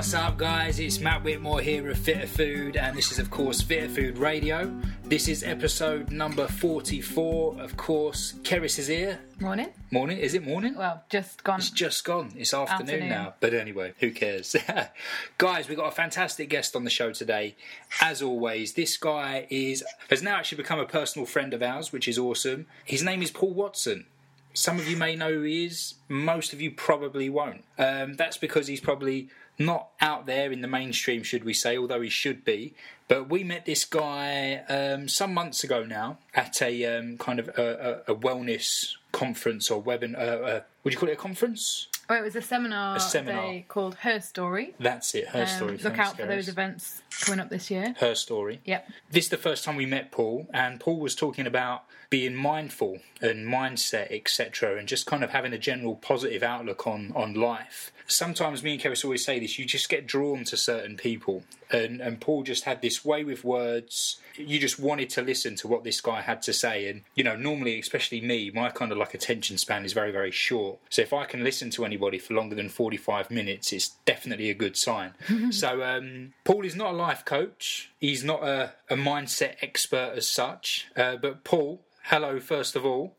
What's up, guys? It's Matt Whitmore here of Fitter Food, and this is, of course, Fitter Food Radio. This is episode number 44. Of course, Keris is here. Morning. Morning? Is it morning? Well, just gone. It's just gone. It's afternoon, Afternoon. now. But anyway, who cares? Guys, we've got a fantastic guest on the show today. As always, this guy is has now actually become a personal friend of ours, which is awesome. His name is Paul Watson. Some of you may know who he is, most of you probably won't. Um, that's because he's probably not out there in the mainstream, should we say, although he should be. But we met this guy um, some months ago now at a um, kind of a, a, a wellness conference or webinar. Uh, uh, would you call it a conference? Oh, it was a seminar, A seminar. called Her Story. That's it. Her Um, story. look Thanks, out for those events coming up this year. Her story. Yep. This is the first time we met Paul, and Paul was talking about being mindful and mindset, etc., and just kind of having a general positive outlook on on life. Sometimes me and Keris always say this: you just get drawn to certain people, and and Paul just had this way with words. You just wanted to listen to what this guy had to say, and you know, normally, especially me, my kind of like attention span is very very short. So if I can listen to anybody for longer than forty five minutes, it's definitely a good sign. so um, Paul is not a life coach. He's not a, a mindset expert as such. Uh, but Paul, hello first of all.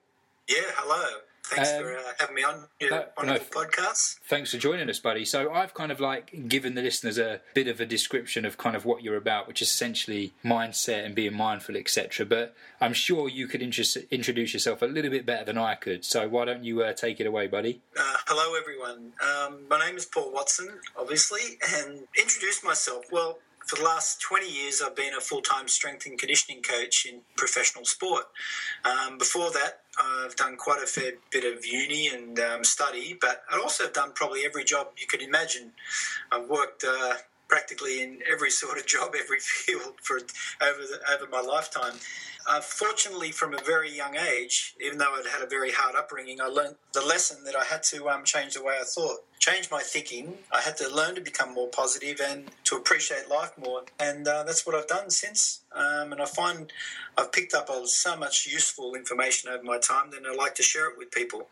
Yeah, hello. Thanks Um, for uh, having me on your no- wonderful no. podcast. Thanks for joining us, buddy. So I've kind of like given the listeners a bit of a description of kind of what you're about, which is essentially mindset and being mindful, etc. But I'm sure you could interest, introduce yourself a little bit better than I could. So why don't you uh, take it away, buddy? Uh, hello, everyone. Um, my name is Paul Watson, obviously, and introduce myself. Well, for the last 20 years, I've been a full time strength and conditioning coach in professional sport. Um, before that, I've done quite a fair bit of uni and um, study, but I've also done probably every job you could imagine. I've worked uh, practically in every sort of job, every field for over the, over my lifetime. Uh, fortunately, from a very young age, even though I'd had a very hard upbringing, I learned the lesson that I had to um, change the way I thought, change my thinking. I had to learn to become more positive and to appreciate life more, and uh, that's what I've done since. Um, and I find I've picked up so much useful information over my time, then I like to share it with people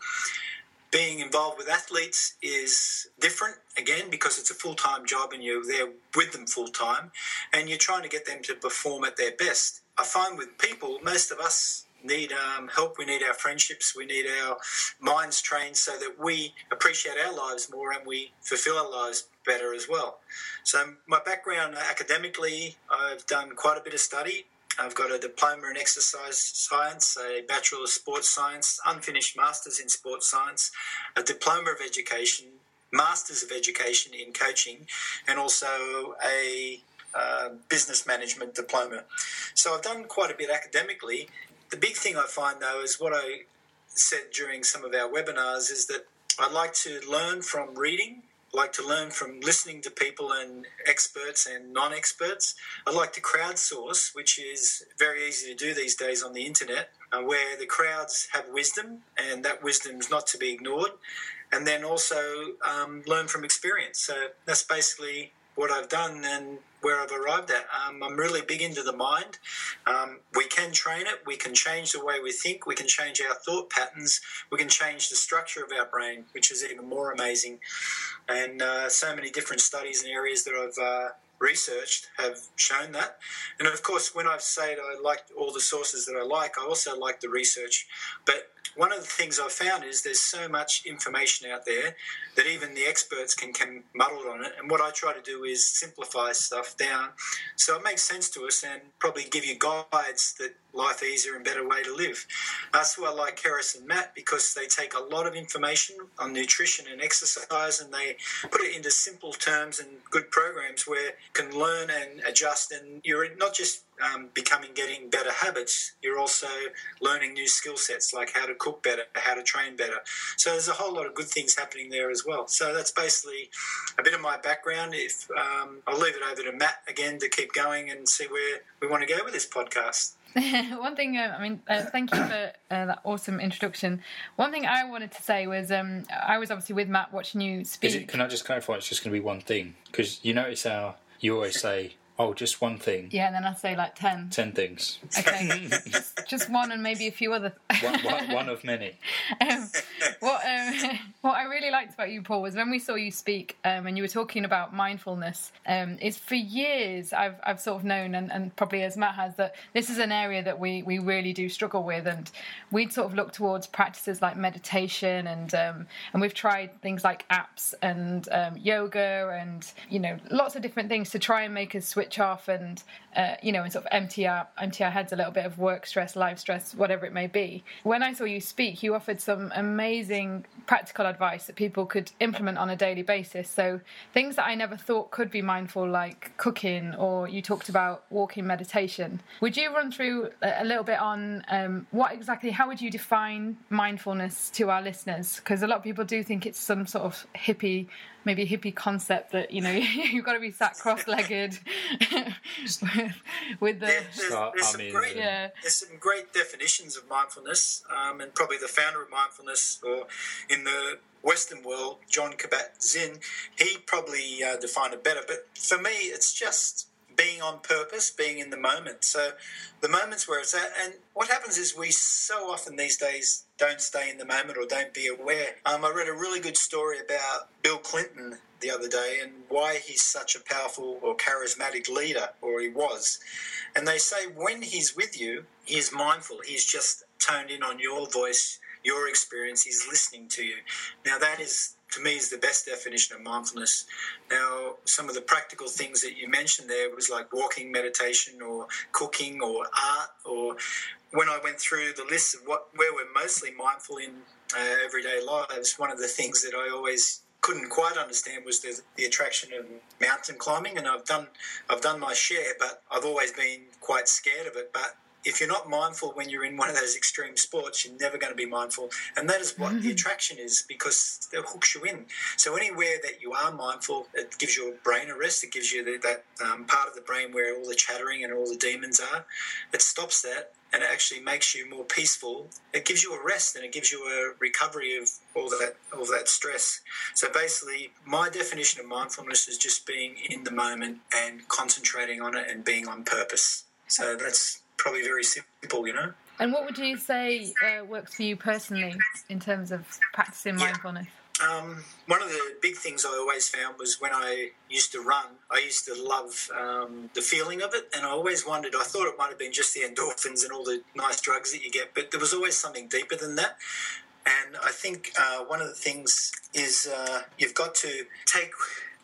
being involved with athletes is different again because it's a full time job and you're there with them full time and you're trying to get them to perform at their best. I find with people, most of us need um, help, we need our friendships, we need our minds trained so that we appreciate our lives more and we fulfill our lives better as well. So, my background academically, I've done quite a bit of study. I've got a diploma in exercise science, a bachelor of sports science, unfinished masters in sports science, a diploma of education, masters of education in coaching, and also a uh, business management diploma. So I've done quite a bit academically. The big thing I find though is what I said during some of our webinars is that I like to learn from reading like to learn from listening to people and experts and non-experts. I like to crowdsource, which is very easy to do these days on the internet, uh, where the crowds have wisdom, and that wisdom is not to be ignored. And then also um, learn from experience. So that's basically what I've done and where I've arrived at. Um, I'm really big into the mind. Um, we can train it. We can change the way we think. We can change our thought patterns. We can change the structure of our brain, which is even more amazing. And uh, so many different studies and areas that I've uh, researched have shown that. And of course, when I've said I like all the sources that I like, I also like the research. But one of the things I've found is there's so much information out there that even the experts can come muddled on it. And what I try to do is simplify stuff down so it makes sense to us and probably give you guides that life easier and better way to live. That's why I like Keris and Matt because they take a lot of information on nutrition and exercise and they put it into simple terms and good programs where can learn and adjust and you're not just um, becoming getting better habits, you're also learning new skill sets like how to cook better, how to train better. So there's a whole lot of good things happening there as well. So that's basically a bit of my background. If um, I'll leave it over to Matt again to keep going and see where we want to go with this podcast. One thing, uh, I mean, uh, thank you for uh, that awesome introduction. One thing I wanted to say was um, I was obviously with Matt watching you speak. Is it? Can I just clarify? It's just going to be one thing because you notice how you always say, "Oh, just one thing." yeah, and then I say like 10. Ten things. Okay. just, just one and maybe a few other. one, one, one of many. um, what, um, What I really liked about you, Paul, was when we saw you speak um, and you were talking about mindfulness. Um, is for years I've I've sort of known, and, and probably as Matt has, that this is an area that we we really do struggle with, and we'd sort of look towards practices like meditation, and um, and we've tried things like apps and um, yoga, and you know lots of different things to try and make us switch off and uh, you know and sort of empty our empty our heads a little bit of work stress, life stress, whatever it may be. When I saw you speak, you offered some amazing practical advice that people could implement on a daily basis. So things that I never thought could be mindful, like cooking, or you talked about walking meditation. Would you run through a little bit on um, what exactly? How would you define mindfulness to our listeners? Because a lot of people do think it's some sort of hippie maybe hippie concept that you know you've got to be sat cross-legged with, with the There- there's, there's some great, Yeah. there's some great definitions of mindfulness, um, and probably the founder of mindfulness, or in the Western world, Jon Kabat-Zinn, he probably uh, defined it better. But for me, it's just being on purpose, being in the moment. So the moments where it's at, and what happens is we so often these days don't stay in the moment or don't be aware. Um, I read a really good story about Bill Clinton the other day and why he's such a powerful or charismatic leader, or he was. And they say when he's with you, he is mindful. He's just toned in on your voice, your experience. He's listening to you. Now that is, to me, is the best definition of mindfulness. Now, some of the practical things that you mentioned there was like walking, meditation, or cooking, or art, or when I went through the list of what where we're mostly mindful in uh, everyday lives, one of the things that I always couldn't quite understand was the, the attraction of mountain climbing, and I've done I've done my share, but I've always been quite scared of it. But if you're not mindful when you're in one of those extreme sports, you're never going to be mindful, and that is what the attraction is because it hooks you in. So anywhere that you are mindful, it gives your brain a rest. It gives you the, that um, part of the brain where all the chattering and all the demons are. It stops that, and it actually makes you more peaceful. It gives you a rest and it gives you a recovery of all that all that stress. So basically, my definition of mindfulness is just being in the moment and concentrating on it and being on purpose. So that's probably very simple, you know. And what would you say uh, works for you personally in terms of practicing Yeah. mindfulness? Um, one of the big things I always found was when I used to run, I used to love um, the feeling of it, and I always wondered. I thought it might have been just the endorphins and all the nice drugs that you get, but there was always something deeper than that. And I think uh, one of the things is uh, you've got to take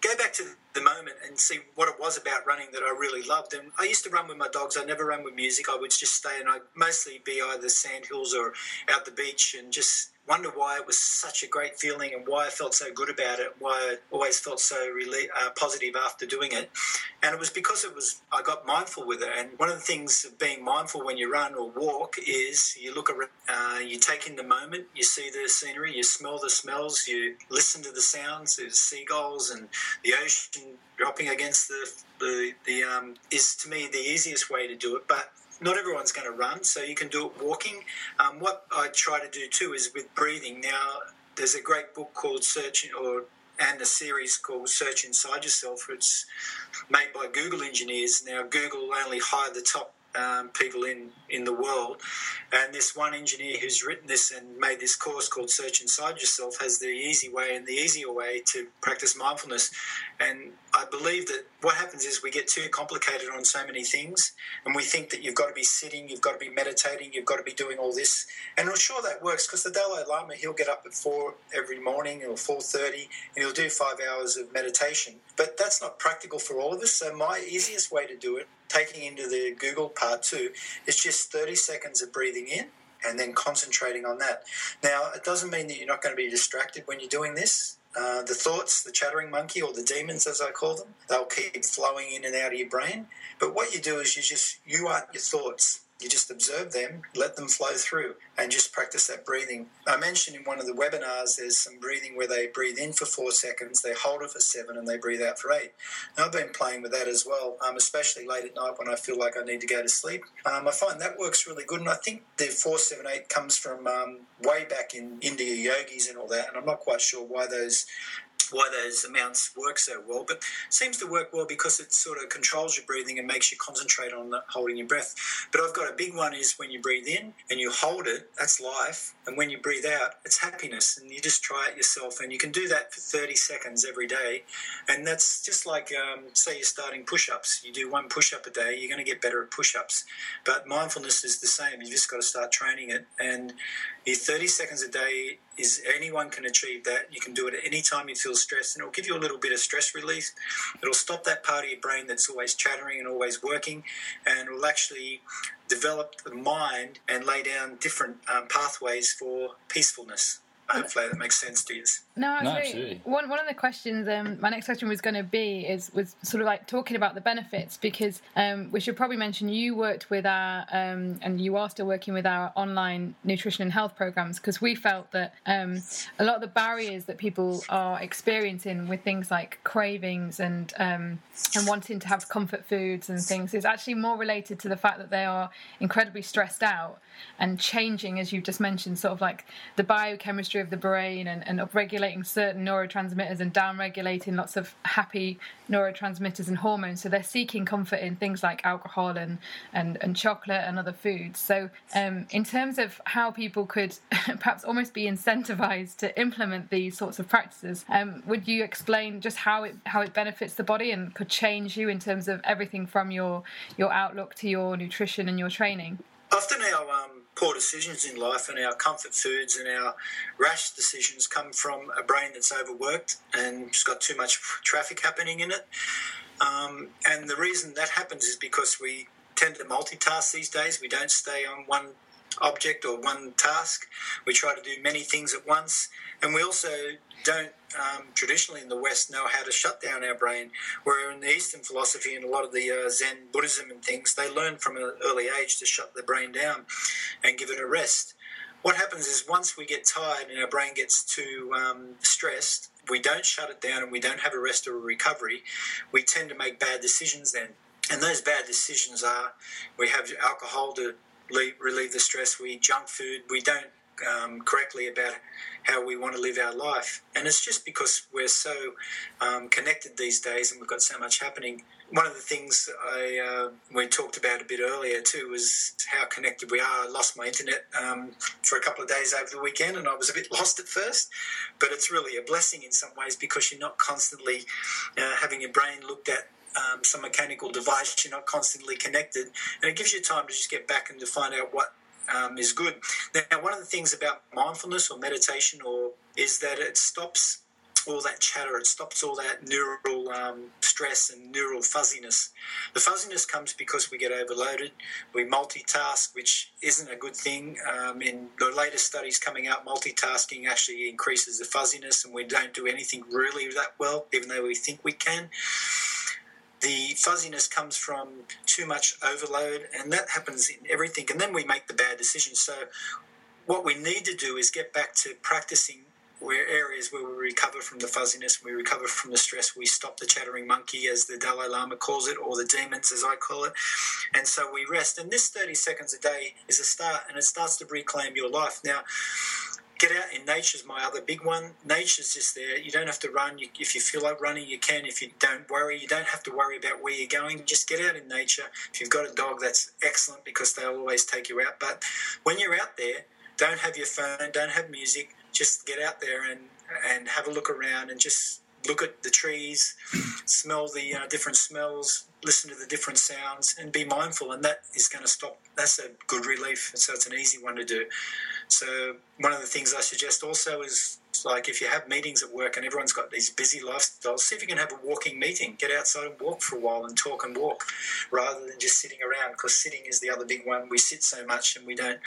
go back to the moment and see what it was about running that I really loved. And I used to run with my dogs. I never run with music. I would just stay and I'd mostly be either sand hills or out the beach and just wonder why it was such a great feeling and why I felt so good about it, why I always felt so rela- uh, positive after doing it. And it was because it was I got mindful with it. And one of the things of being mindful when you run or walk is you look around, uh, you take in the moment, you see the scenery, you smell the smells, you listen to the sounds, the seagulls and the ocean dropping against the the, the um, is to me the easiest way to do it. But not everyone's going to run, so you can do it walking. Um, what I try to do too is with breathing. Now, there's a great book called Search or and a series called Search Inside Yourself. It's made by Google engineers. Now, Google only hire the top um, people in, in the world. And this one engineer who's written this and made this course called Search Inside Yourself has the easy way and the easier way to practice mindfulness. And I believe that what happens is we get too complicated on so many things, and we think that you've got to be sitting, you've got to be meditating, you've got to be doing all this. And I'm sure that works because the Dalai Lama he'll get up at four every morning or four thirty, and he'll do five hours of meditation. But that's not practical for all of us. So my easiest way to do it, taking into the Google part too, is just thirty seconds of breathing in and then concentrating on that. Now, it doesn't mean that you're not going to be distracted when you're doing this. Uh, the thoughts, the chattering monkey, or the demons, as I call them, they'll keep flowing in and out of your brain. But what you do is you just, you aren't your thoughts. You just observe them, let them flow through, and just practice that breathing. I mentioned in one of the webinars there's some breathing where they breathe in for four seconds, they hold it for seven, and they breathe out for eight. And I've been playing with that as well, um, especially late at night when I feel like I need to go to sleep. Um, I find that works really good, and I think the four, seven, eight comes from um, way back in India yogis and all that, and I'm not quite sure why those why those amounts work so well, but seems to work well because it sort of controls your breathing and makes you concentrate on holding your breath. But I've got a big one is when you breathe in and you hold it, that's life, and when you breathe out, it's happiness, and you just try it yourself, and you can do that for 30 seconds every day, and that's just like um, say you're starting push-ups. You do one push-up a day, you're going to get better at push-ups. But mindfulness is the same. You just got to start training it, and 30 seconds a day is anyone can achieve that. You can do it at any time you feel stressed, and it'll give you a little bit of stress relief. It'll stop that part of your brain that's always chattering and always working, and it'll actually develop the mind and lay down different um, pathways for peacefulness. Hopefully that makes sense to you. No. No, absolutely. One one of the questions, um, my next question was going to be is was sort of like talking about the benefits because um, we should probably mention you worked with our um, and you are still working with our online nutrition and health programs because we felt that um, a lot of the barriers that people are experiencing with things like cravings and um, and wanting to have comfort foods and things is actually more related to the fact that they are incredibly stressed out and changing, as you've just mentioned, sort of like the biochemistry of the brain and, and upregulating certain neurotransmitters and downregulating lots of happy neurotransmitters and hormones. So they're seeking comfort in things like alcohol and, and, and chocolate and other foods. So, um, in terms of how people could perhaps almost be incentivized to implement these sorts of practices, um, would you explain just how it how it benefits the body and could change you in terms of everything from your your outlook to your nutrition and your training? Often our um, poor decisions in life and our comfort foods and our rash decisions come from a brain that's overworked and just got too much traffic happening in it. Um, and the reason that happens is because we tend to multitask these days. We don't stay on one object or one task. We try to do many things at once. And we also don't um, traditionally in the West know how to shut down our brain. Where in the Eastern philosophy and a lot of the uh, Zen Buddhism and things, they learn from an early age to shut the brain down and give it a rest. What happens is once we get tired and our brain gets too um, stressed, we don't shut it down and we don't have a rest or a recovery, we tend to make bad decisions then. And those bad decisions are we have alcohol to relieve the stress, we junk food, we don't um, correctly about how we want to live our life. And it's just because we're so um, connected these days and we've got so much happening. One of the things I uh, we talked about a bit earlier too was how connected we are. I lost my internet um, for a couple of days over the weekend, and I was a bit lost at first. But it's really a blessing in some ways because you're not constantly uh, having your brain looked at um, some mechanical device. You're not constantly connected, and it gives you time to just get back and to find out what um, is good. Now, one of the things about mindfulness or meditation or is that it stops all that chatter, it stops all that neural um, stress and neural fuzziness. The fuzziness comes because we get overloaded, we multitask, which isn't a good thing. Um, in the latest studies coming out, multitasking actually increases the fuzziness, and we don't do anything really that well, even though we think we can the fuzziness comes from too much overload, and that happens in everything. And then we make the bad decisions. So, what we need to do is get back to practicing where areas where we recover from the fuzziness, we recover from the stress, we stop the chattering monkey, as the Dalai Lama calls it, or the demons, as I call it. And so we rest. And this 30 seconds a day is a start, and it starts to reclaim your life. Now, get out in nature's my other big one. Nature's just there. You don't have to run. You, if you feel like running, you can. If you don't worry, you don't have to worry about where you're going. Just get out in nature. If you've got a dog, that's excellent because they'll always take you out. But when you're out there, don't have your phone, don't have music. Just get out there and and have a look around and just look at the trees, smell the uh, different smells, listen to the different sounds, and be mindful. And that is going to stop. That's a good relief. So it's an easy one to do. So one of the things I suggest also is like if you have meetings at work and everyone's got these busy lifestyles, see if you can have a walking meeting. Get outside and walk for a while and talk and walk, rather than just sitting around. Because sitting is the other big one. We sit so much and we don't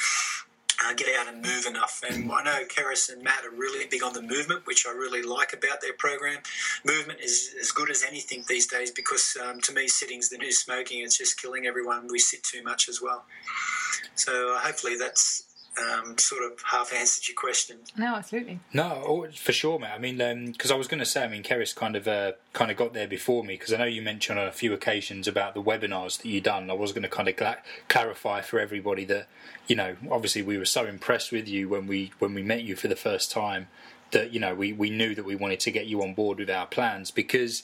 uh, get out and move enough. And I know Keris and Matt are really big on the movement, which I really like about their program. Movement is as good as anything these days because um, to me, sitting's the new smoking. It's just killing everyone. We sit too much as well. So uh, hopefully that's um, sort of half answered your question. No, absolutely. No, oh, for sure, mate. I mean, because um, I was going to say, I mean, Keris kind of uh, kind of got there before me because I know you mentioned on a few occasions about the webinars that you done. I was going to kind of cl- clarify for everybody that you know, obviously, we were so impressed with you when we when we met you for the first time that you know we, we knew that we wanted to get you on board with our plans because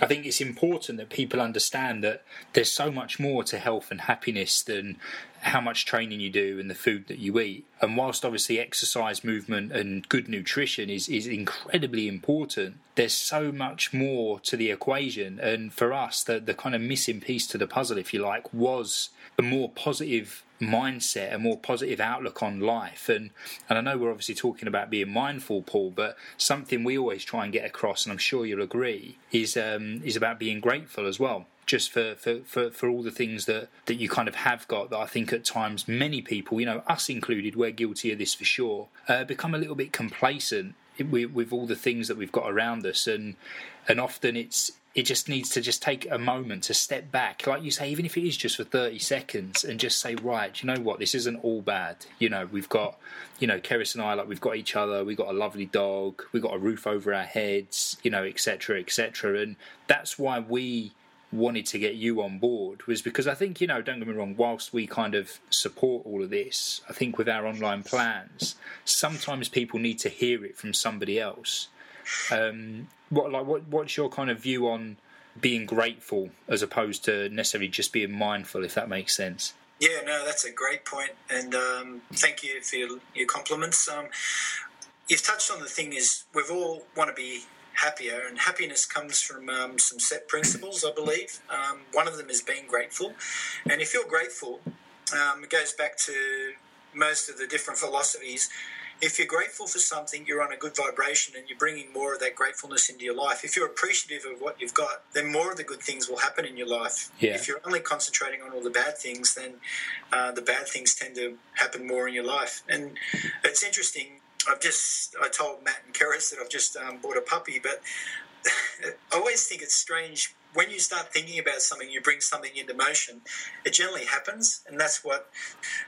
I think it's important that people understand that there's so much more to health and happiness than how much training you do and the food that you eat. And whilst obviously exercise, movement, and good nutrition is, is incredibly important, there's so much more to the equation. And for us, the, the kind of missing piece to the puzzle, if you like, was a more positive mindset, a more positive outlook on life. And and I know we're obviously talking about being mindful, Paul, but something we always try and get across, and I'm sure you'll agree, is um, is about being grateful as well. Just for, for, for, for all the things that, that you kind of have got that I think at times many people, you know, us included, we're guilty of this for sure, uh, become a little bit complacent with, with all the things that we've got around us, and and often it's it just needs to just take a moment to step back, like you say, even if it is just for 30 seconds, and just say, right, you know what, this isn't all bad. You know, we've got, you know, Keris and I, like, we've got each other, we've got a lovely dog, we've got a roof over our heads, you know, etc., etc. And that's why we wanted to get you on board was because I think, you know, don't get me wrong, whilst we kind of support all of this, I think with our online plans, sometimes people need to hear it from somebody else. Um, what like what what's your kind of view on being grateful as opposed to necessarily just being mindful, if that makes sense? Yeah, no, that's a great point, and um, thank you for your, your compliments. Um, you've touched on the thing is we've all want to be happier, and happiness comes from um, some set principles, I believe. Um, one of them is being grateful, and if you're grateful, um, it goes back to most of the different philosophies if you're grateful for something, you're on a good vibration and you're bringing more of that gratefulness into your life. If you're appreciative of what you've got, then more of the good things will happen in your life. Yeah. If you're only concentrating on all the bad things, then uh, the bad things tend to happen more in your life. And it's interesting. I've just I told Matt and Keris that I've just um, bought a puppy, but I always think it's strange when you start thinking about something, you bring something into motion. It generally happens, and that's what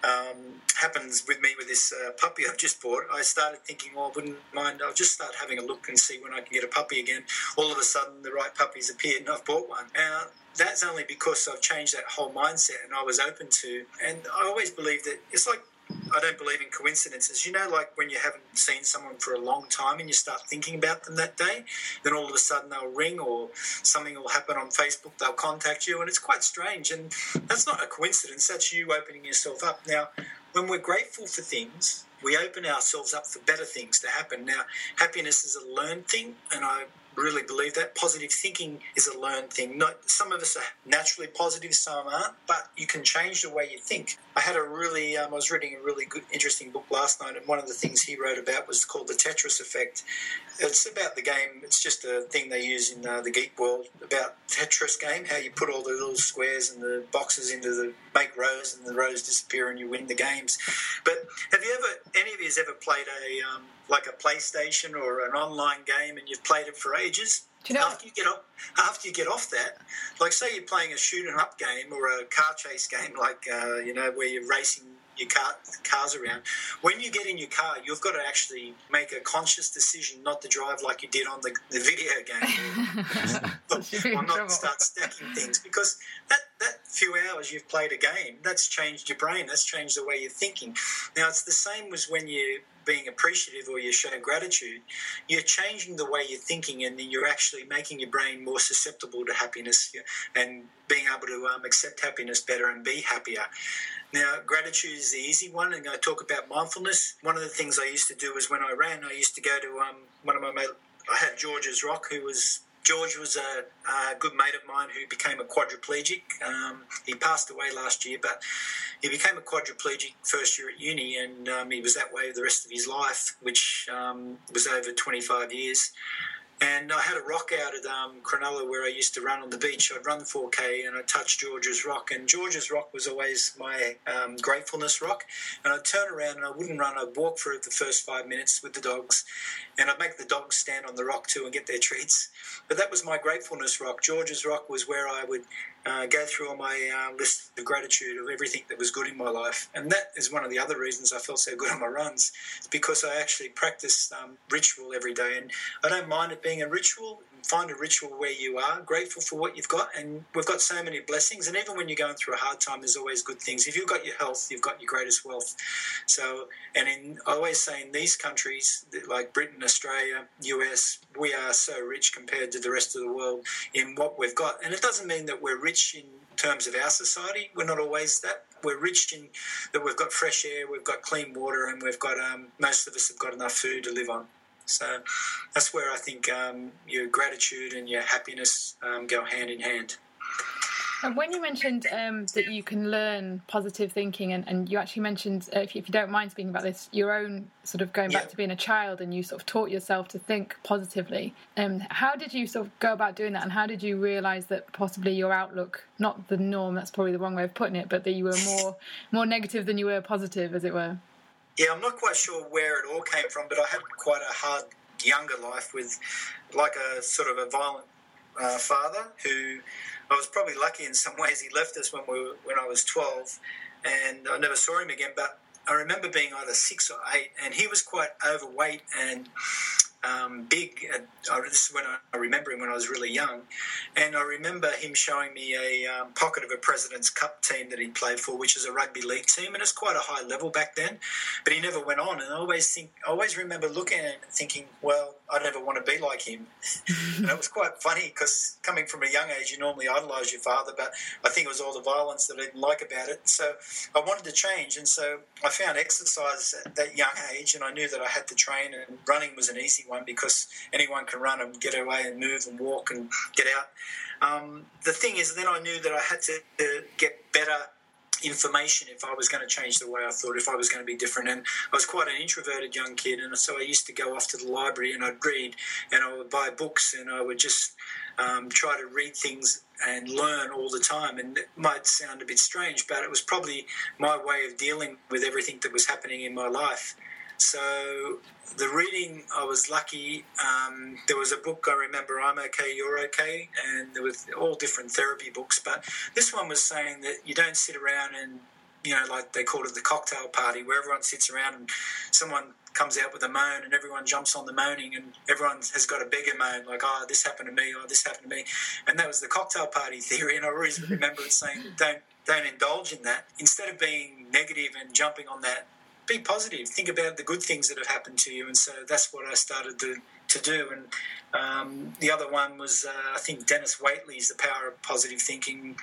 um, happens with me with this uh, puppy I've just bought. I started thinking, well, I wouldn't mind. I'll just start having a look and see when I can get a puppy again. All of a sudden, the right puppy's appeared, and I've bought one. Now, that's only because I've changed that whole mindset, and I was open to. And I always believe that it's like I don't believe in coincidences. You know, like when you haven't seen someone for a long time and you start thinking about them that day, then all of a sudden they'll ring or something will happen on Facebook, they'll contact you, and it's quite strange. And that's not a coincidence, that's you opening yourself up. Now, when we're grateful for things, we open ourselves up for better things to happen. Now, happiness is a learned thing, and I really believe that. Positive thinking is a learned thing. Not some of us are naturally positive, some aren't, but you can change the way you think. I had a really, um, I was reading a really good, interesting book last night, and one of the things he wrote about was called the Tetris effect. It's about the game. It's just a thing they use in uh, the geek world about Tetris game, how you put all the little squares and the boxes into the make rows, and the rows disappear, and you win the games. But have you ever, any of you has ever played a um, like a PlayStation or an online game, and you've played it for ages? You know? after you get off, after you get off that, like say you're playing a shoot 'em up game or a car chase game, like uh, you know where you're racing your car, cars around. When you get in your car, you've got to actually make a conscious decision not to drive like you did on the, the video game, or, or not start stacking things because that that few hours you've played a game, that's changed your brain, that's changed the way you're thinking. Now it's the same as when you being appreciative or you're showing gratitude, you're changing the way you're thinking and then you're actually making your brain more susceptible to happiness and being able to um, accept happiness better and be happier. Now, gratitude is the easy one, and I talk about mindfulness. One of the things I used to do was when I ran, I used to go to um, one of my mate, I had George's Rock, who was George was a, a, good mate of mine who became a quadriplegic. Um, he passed away last year, but he became a quadriplegic first year at uni, and um, he was that way the rest of his life, which um, was over 25 years. And I had a rock out at um, Cronulla where I used to run on the beach. I'd run 4K and I'd touch George's Rock. And George's Rock was always my um, gratefulness rock. And I'd turn around and I wouldn't run. I'd walk for the first five minutes with the dogs. And I'd make the dogs stand on the rock too and get their treats. But that was my gratefulness rock. George's Rock was where I would uh, go through all my uh, list of gratitude of everything that was good in my life. And that is one of the other reasons I felt so good on my runs. Because I actually practice um, ritual every day. And I don't mind it being a ritual find a ritual where you are grateful for what you've got and we've got so many blessings and even when you're going through a hard time there's always good things. If you've got your health you've got your greatest wealth. So and in I always say in these countries like britain australia us we are so rich compared to the rest of the world in what we've got. And it doesn't mean that we're rich in terms of our society. We're not always that. We're rich in that we've got fresh air we've got clean water and we've got um, most of us have got enough food to live on so that's where I think um, your gratitude and your happiness um, go hand in hand. And when you mentioned um, that you can learn positive thinking, and, and you actually mentioned, uh, if, you, if, you, don't mind speaking about this, your own sort of going back yeah. to being a child, and you sort of taught yourself to think positively. Um, how did you sort of go about doing that, and how did you realise that possibly your outlook, not the norm, that's probably the wrong way of putting it, but that you were more more negative than you were positive, as it were? Yeah, I'm not quite sure where it all came from, but I had quite a hard younger life with like a sort of a violent uh, father who I was probably lucky in some ways. He left us when we were, when I was 12, and I never saw him again. But I remember being either six or eight, and he was quite overweight and um, big. Uh, this is when I, I, remember him when I was really young, and I remember him showing me a um, pocket of a President's Cup team that he played for, which is a rugby league team, and it's quite a high level back then. But he never went on, and I always think, I always remember looking at him and thinking, well, I never want to be like him. and it was quite funny because coming from a young age, you normally idolise your father, but I think it was all the violence that I didn't like about it. So I wanted to change, and so I found exercise at that young age, and I knew that I had to train, and running was an easy one because anyone can run and get away and move and walk and get out. Um, the thing is, then I knew that I had to, to get better information if I was going to change the way I thought, if I was going to be different. And I was quite an introverted young kid, and so I used to go off to the library and I'd read and I would buy books and I would just um, try to read things and learn all the time. And it might sound a bit strange, but it was probably my way of dealing with everything that was happening in my life. So the reading, I was lucky. Um, there was a book I remember, I'm okay, you're okay, and there was all different therapy books. But this one was saying that you don't sit around and you know, like they called it the cocktail party, where everyone sits around and someone comes out with a moan and everyone jumps on the moaning and everyone has got a bigger moan, like, oh, this happened to me, oh, this happened to me. And that was the cocktail party theory. And I always remember it saying, don't, don't indulge in that. Instead of being negative and jumping on that be positive. Think about the good things that have happened to you. And so that's what I started to, to do. And um, the other one was, uh, I think, Dennis Waitley's The Power of Positive Thinking.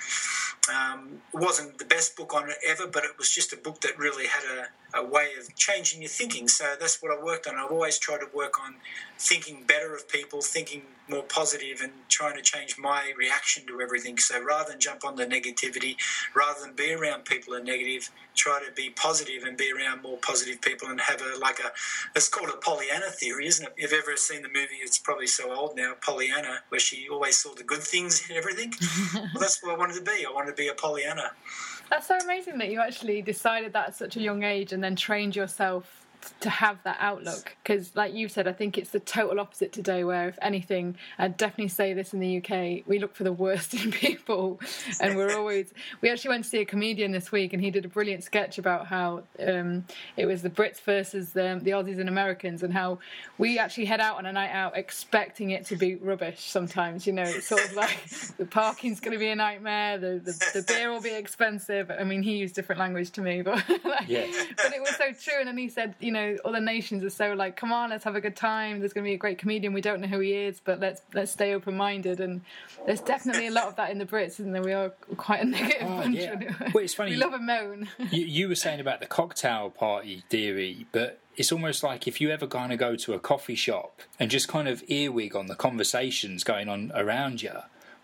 Um, wasn't the best book on it ever, but it was just a book that really had a, a way of changing your thinking. So that's what I worked on. I've always tried to work on thinking better of people, thinking more positive, and trying to change my reaction to everything. So rather than jump on the negativity, rather than be around people who are negative, try to be positive and be around more positive people and have a like a it's called a Pollyanna theory, isn't it? If you've ever seen the movie, it's probably so old now, Pollyanna, where she always saw the good things in everything. well, that's what I wanted to be. I wanted to be a Pollyanna. That's so amazing that you actually decided that at such a young age and then trained yourself to have that outlook. Because like you said i think it's the total opposite today where if anything i'd definitely say this in the uk we look for the worst in people. And we're always we actually went to see a comedian this week and he did a brilliant sketch about how um, it was the brits versus the, the aussies and americans and how we actually head out on a night out expecting it to be rubbish sometimes you know it's sort of like the parking's going to be a nightmare the, the, the, beer will be expensive. I mean he used different language to me but like, yeah. but it was so true. And then he said you you know other nations are so like come on let's have a good time. There's going to be a great comedian. We don't know who he is but let's let's stay open minded and there's definitely a lot of that in the Brits isn't there? We are quite a negative oh, bunch yeah. well it's funny we love a moan. You, you were saying about the cocktail party theory but it's almost like if you ever kind of go to a coffee shop and just kind of earwig on the conversations going on around you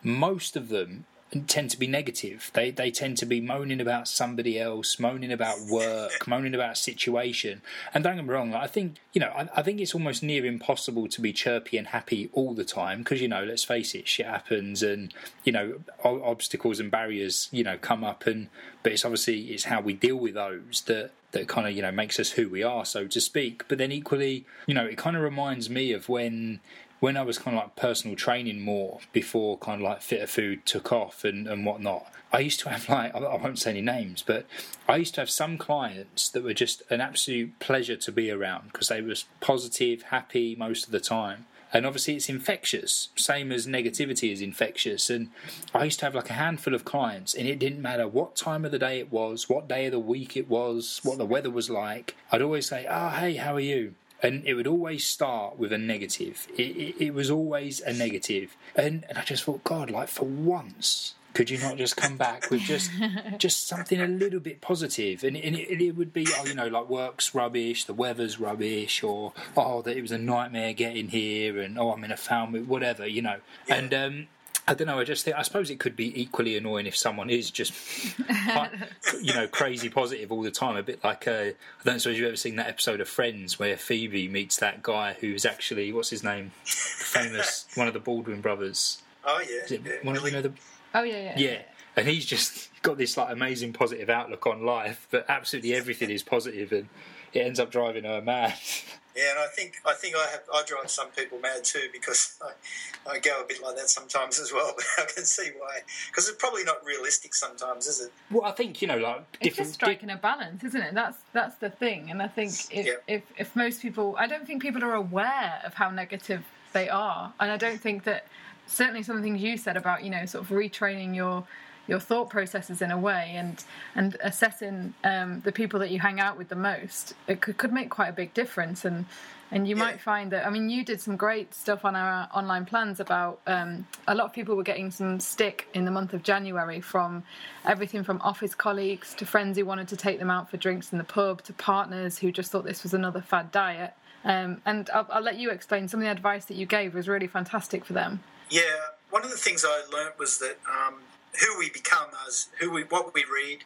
most of them tend to be negative. They they tend to be moaning about somebody else, moaning about work, moaning about a situation. And don't get me wrong, I think you know I, I think it's almost near impossible to be chirpy and happy all the time because you know let's face it, shit happens, and you know obstacles and barriers you know come up, and but it's obviously it's how we deal with those that that kind of you know makes us who we are, so to speak. But then equally, you know, it kind of reminds me of when when I was kind of like personal training more before kind of like fitter food took off and, and whatnot, I used to have like, I won't say any names, but I used to have some clients that were just an absolute pleasure to be around because they were positive, happy most of the time. and obviously it's infectious same as negativity is infectious. And i used to have like a handful of clients and it didn't matter what time of the day it was what day of the week it was what the weather was like. I'd always say oh hey how are you and it would always start with a negative. It, it, it was always a negative. And, and i just thought god like for once could you not just come back with just just something a little bit positive? And, and it, it, would be oh you know like work's rubbish the weather's rubbish or oh that it was a nightmare getting here and oh i'm in a family whatever you know. Yeah. and um, I don't know. I just think I suppose it could be equally annoying if someone is just, you know, crazy positive all the time. A bit like uh, I don't suppose you've ever seen that episode of Friends where Phoebe meets that guy who's actually what's his name, famous one of the Baldwin brothers. Oh yeah, yeah. One of you know the Oh yeah, yeah. Yeah, and he's just got this like amazing positive outlook on life, but absolutely everything is positive, and it ends up driving her mad. Yeah, and I think I think I have I drive some people mad too because I, I go a bit like that sometimes as well. But I can see why because it's probably not realistic sometimes, is it? Well, I think you know, like it's just striking di- a balance, isn't it? That's that's the thing, and I think if, yeah. if if most people, I don't think people are aware of how negative they are, and I don't think that certainly some of the things you said about you know sort of retraining your your thought processes in a way and and assessing um, the people that you hang out with the most it could, could make quite a big difference. And and you yeah. might find that I mean you did some great stuff on our online plans about um, a lot of people were getting some stick in the month of January from everything from office colleagues to friends who wanted to take them out for drinks in the pub to partners who just thought this was another fad diet. Um, and I'll, I'll let you explain some of the advice that you gave was really fantastic for them. Yeah, one of the things I learnt was that um, who we become as who we what we read,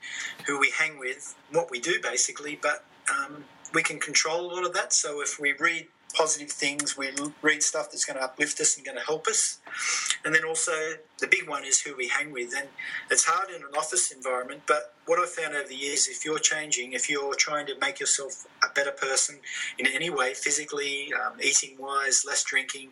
who we hang with, what we do basically, but um, we can control a lot of that. So if we read positive things. We read stuff that's going to uplift us and going to help us. And then also the big one is who we hang with. And it's hard in an office environment, but what I've found over the years, if you're changing, if you're trying to make yourself a better person in any way, physically, um, eating wise, less drinking,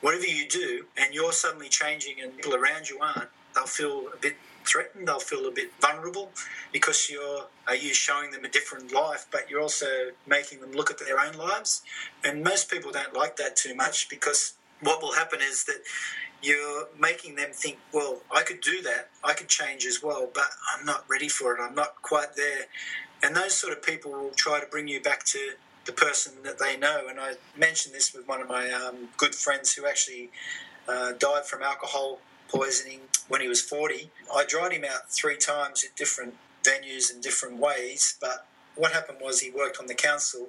whatever you do, and you're suddenly changing and people around you aren't, they'll feel a bit threatened, they'll feel a bit vulnerable because you're are you showing them a different life, but you're also making them look at their own lives. And most people don't like that too much because what will happen is that you're making them think, well, I could do that, I could change as well, but I'm not ready for it, I'm not quite there. And those sort of people will try to bring you back to the person that they know. And I mentioned this with one of my um, good friends who actually uh, died from alcohol poisoning when he was 40. I dried him out three times at different venues and different ways, but what happened was he worked on the council,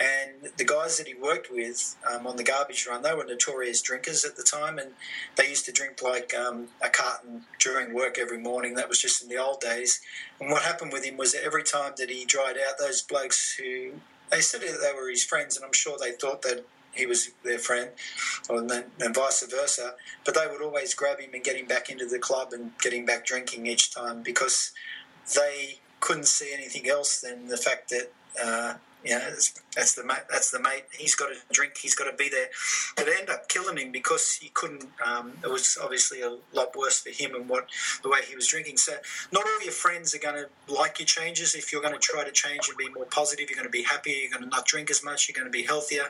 and the guys that he worked with um, on the garbage run, they were notorious drinkers at the time, and they used to drink like um, a carton during work every morning. That was just in the old days. And what happened with him was that every time that he dried out, those blokes who they said that they were his friends, and I'm sure they thought that he was their friend, and and vice versa. But they would always grab him and get him back into the club and get him back drinking each time because they couldn't see anything else than the fact that uh, you know, that's the mate. That's the mate. He's got to drink. He's got to be there. But it ended up killing him because he couldn't. Um, it was obviously a lot worse for him and what the way he was drinking. So not all your friends are going to like your changes. If you're going to try to change and be more positive, you're going to be happier. You're going to not drink as much. You're going to be healthier.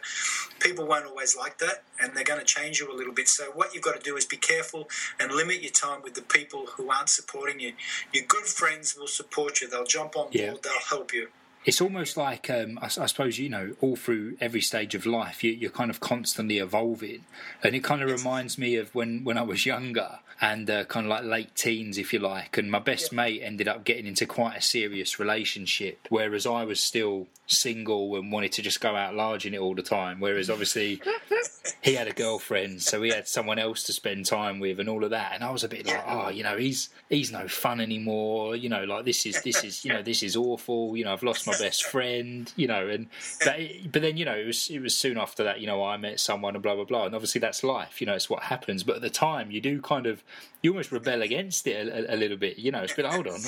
People won't always like that, and they're going to change you a little bit. So what you've got to do is be careful and limit your time with the people who aren't supporting you. Your good friends will support you. They'll jump on board. Yeah. They'll help you it's almost like um, I, I, suppose you know all through every stage of life you, are kind of constantly evolving. And it kind of reminds me of when, when i was younger and uh, kind of like late teens if you like and my best yeah. mate ended up getting into quite a serious relationship whereas i was still single and wanted to just go out large in it all the time whereas obviously he had a girlfriend so he had someone else to spend time with and all of that. And i was a bit like oh you know he's he's no fun anymore. You know like this is this is you know this is awful. You know i've lost my best friend, you know, and that, but then you know it was it was soon after that, you know, I met someone and blah blah blah, and obviously that's life, you know, it's what happens. But at the time, you do kind of you almost rebel against it a, a, little bit, you know. It's been hold on,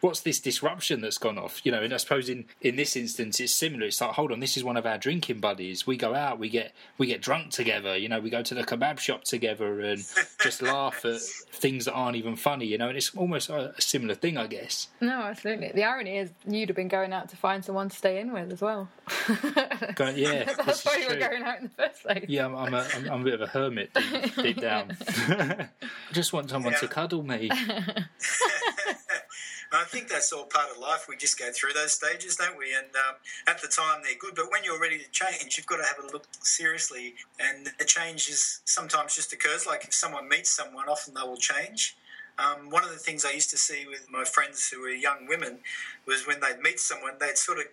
what's this disruption that's gone off, you know? And I suppose in in this instance, it's similar. It's like hold on, this is one of our drinking buddies. We go out, we get we get drunk together. together. You know, we go to the kebab shop together and just laugh at things that aren't even funny. You know, and it's almost a, a similar thing, I guess. No, absolutely. The irony is you'd have been going out to find someone to stay in with as well. Go, yeah, That's why you were true. going out in the first place. Yeah, I'm, I'm, a, I'm, I'm a bit of a hermit deep, deep down. I just want someone to cuddle me. I think that's all part of life. We just go through those stages, don't we? And um, at the time, they're good. But when you're ready to change, you've got to have a look seriously. And the change is sometimes just occurs. Like if someone meets someone, often they will change. Um, one of the things I used to see with my friends who were young women was when they'd meet someone, they'd sort of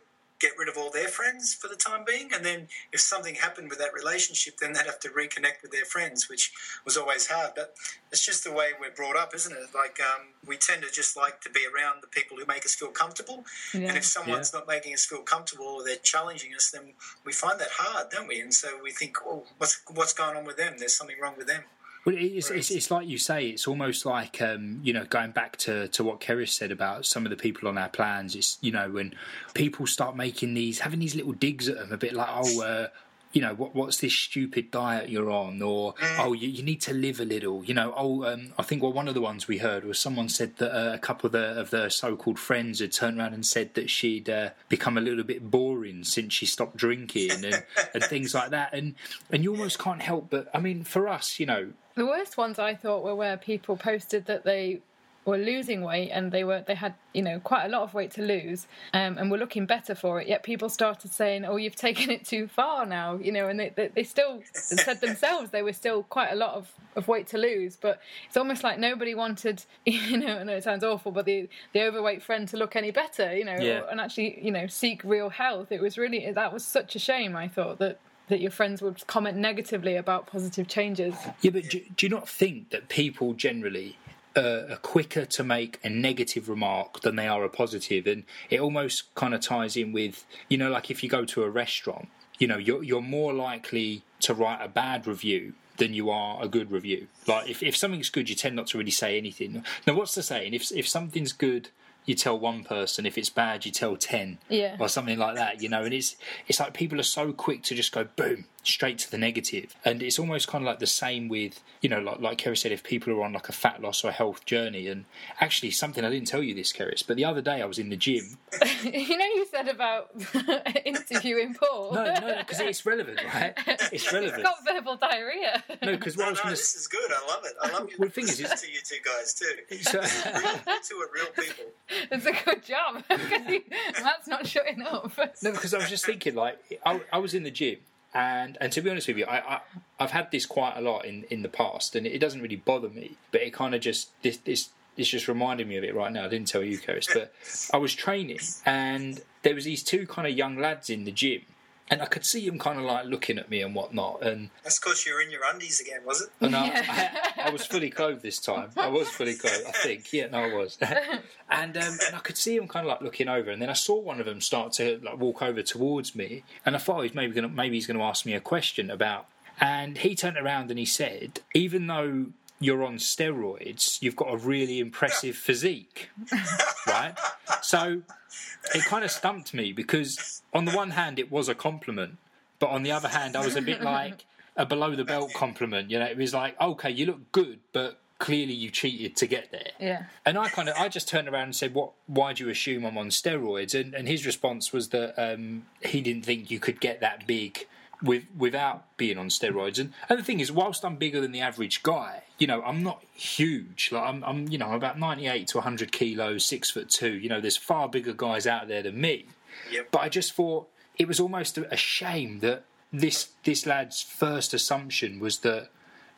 get rid of all their friends for the time being. And then if something happened with that relationship, then they'd have to reconnect with their friends, which was always hard. But it's just the way we're brought up, isn't it? Like um, we tend to just like to be around the people who make us feel comfortable. Yeah. And if someone's not making us feel comfortable or they're challenging us, then we find that hard, don't we? And so we think, oh, what's what's going on with them? There's something wrong with them. Well, it's, it's, it's like you say. It's almost like um, you know, going back to, to what Keris said about some of the people on our plans. It's you know when people start making these, having these little digs at them, a bit like, oh, uh, you know, what, what's this stupid diet you're on, or oh, you, you need to live a little. You know, oh, um, I think well, one of the ones we heard was someone said that uh, a couple of the of the so-called friends had turned around and said that she'd uh, become a little bit boring since she stopped drinking and, and things like that. And and you almost can't help but, I mean, for us, you know, The worst ones I thought were where people posted that they were losing weight and they were they had you know quite a lot of weight to lose um, and were looking better for it. Yet people started saying, "Oh, you've taken it too far now," you know, and they they, they still said themselves they were still quite a lot of, of weight to lose. But it's almost like nobody wanted, you know, I know it sounds awful, but the the overweight friend to look any better, you know, Yeah. and actually you know seek real health. It was really that was such a shame. I thought that. That your friends would comment negatively about positive changes. Yeah, but do, do you not think that people generally are quicker to make a negative remark than they are a positive? And it almost kind of ties in with, you know, like if you go to a restaurant, you know, you're, you're more likely to write a bad review than you are a good review. Like if, if something's good, you tend not to really say anything. Now, what's the saying? If, if something's good, you tell one person. If it's bad, you tell ten Yeah. or something like that, you know. And it's it's like people are so quick to just go boom straight to the negative, and it's almost kind of like the same with you know, like like Keris said, if people are on like a fat loss or a health journey, and actually something I didn't tell you this, Keris but the other day I was in the gym. you know, you said about interviewing Paul. No, no, because it's relevant, right? It's relevant. got verbal diarrhea. No, because what I was no, going to this is good. I love it. I love you. Well, the thing is, it's- to you two guys too. So- Real, you two are real people. it's a good job. Matt's not shutting up. No, because I was just thinking, like, I, I was in the gym, and and to be honest with you, I, I I've had this quite a lot in in the past, and it doesn't really bother me, but it kind of just this this. It's just reminding me of it right now. I didn't tell you, Keris, but I was training, and there was these two kind of young lads in the gym, and I could see him kind of like looking at me and whatnot, and That's because you're in your undies again, was it? and I, I, I was fully clothed this time. I was fully clothed, I think. Yeah, no, I was. and um, and I could see him kind of like looking over, and then I saw one of them start to like walk over towards me, and I thought he was maybe going to maybe he's going to ask me a question about. And he turned around and he said, even though you're on steroids, you've got a really impressive physique, right? So it kind of stumped me because on the one hand it was a compliment, but on the other hand I was a bit like a below the belt compliment. You know, it was like, okay, you look good, but clearly you cheated to get there. Yeah. And I kind of, I just turned around and said, "What? Why do you assume I'm on steroids?" And, and his response was that um, he didn't think you could get that big with without being on steroids. And, and the thing is, whilst I'm bigger than the average guy, you know, I'm not huge. Like I'm, I'm, you know, I'm about 98 to 100 kilos, six foot two. You know, there's far bigger guys out there than me. Yep. But I just thought it was almost a shame that this this lad's first assumption was that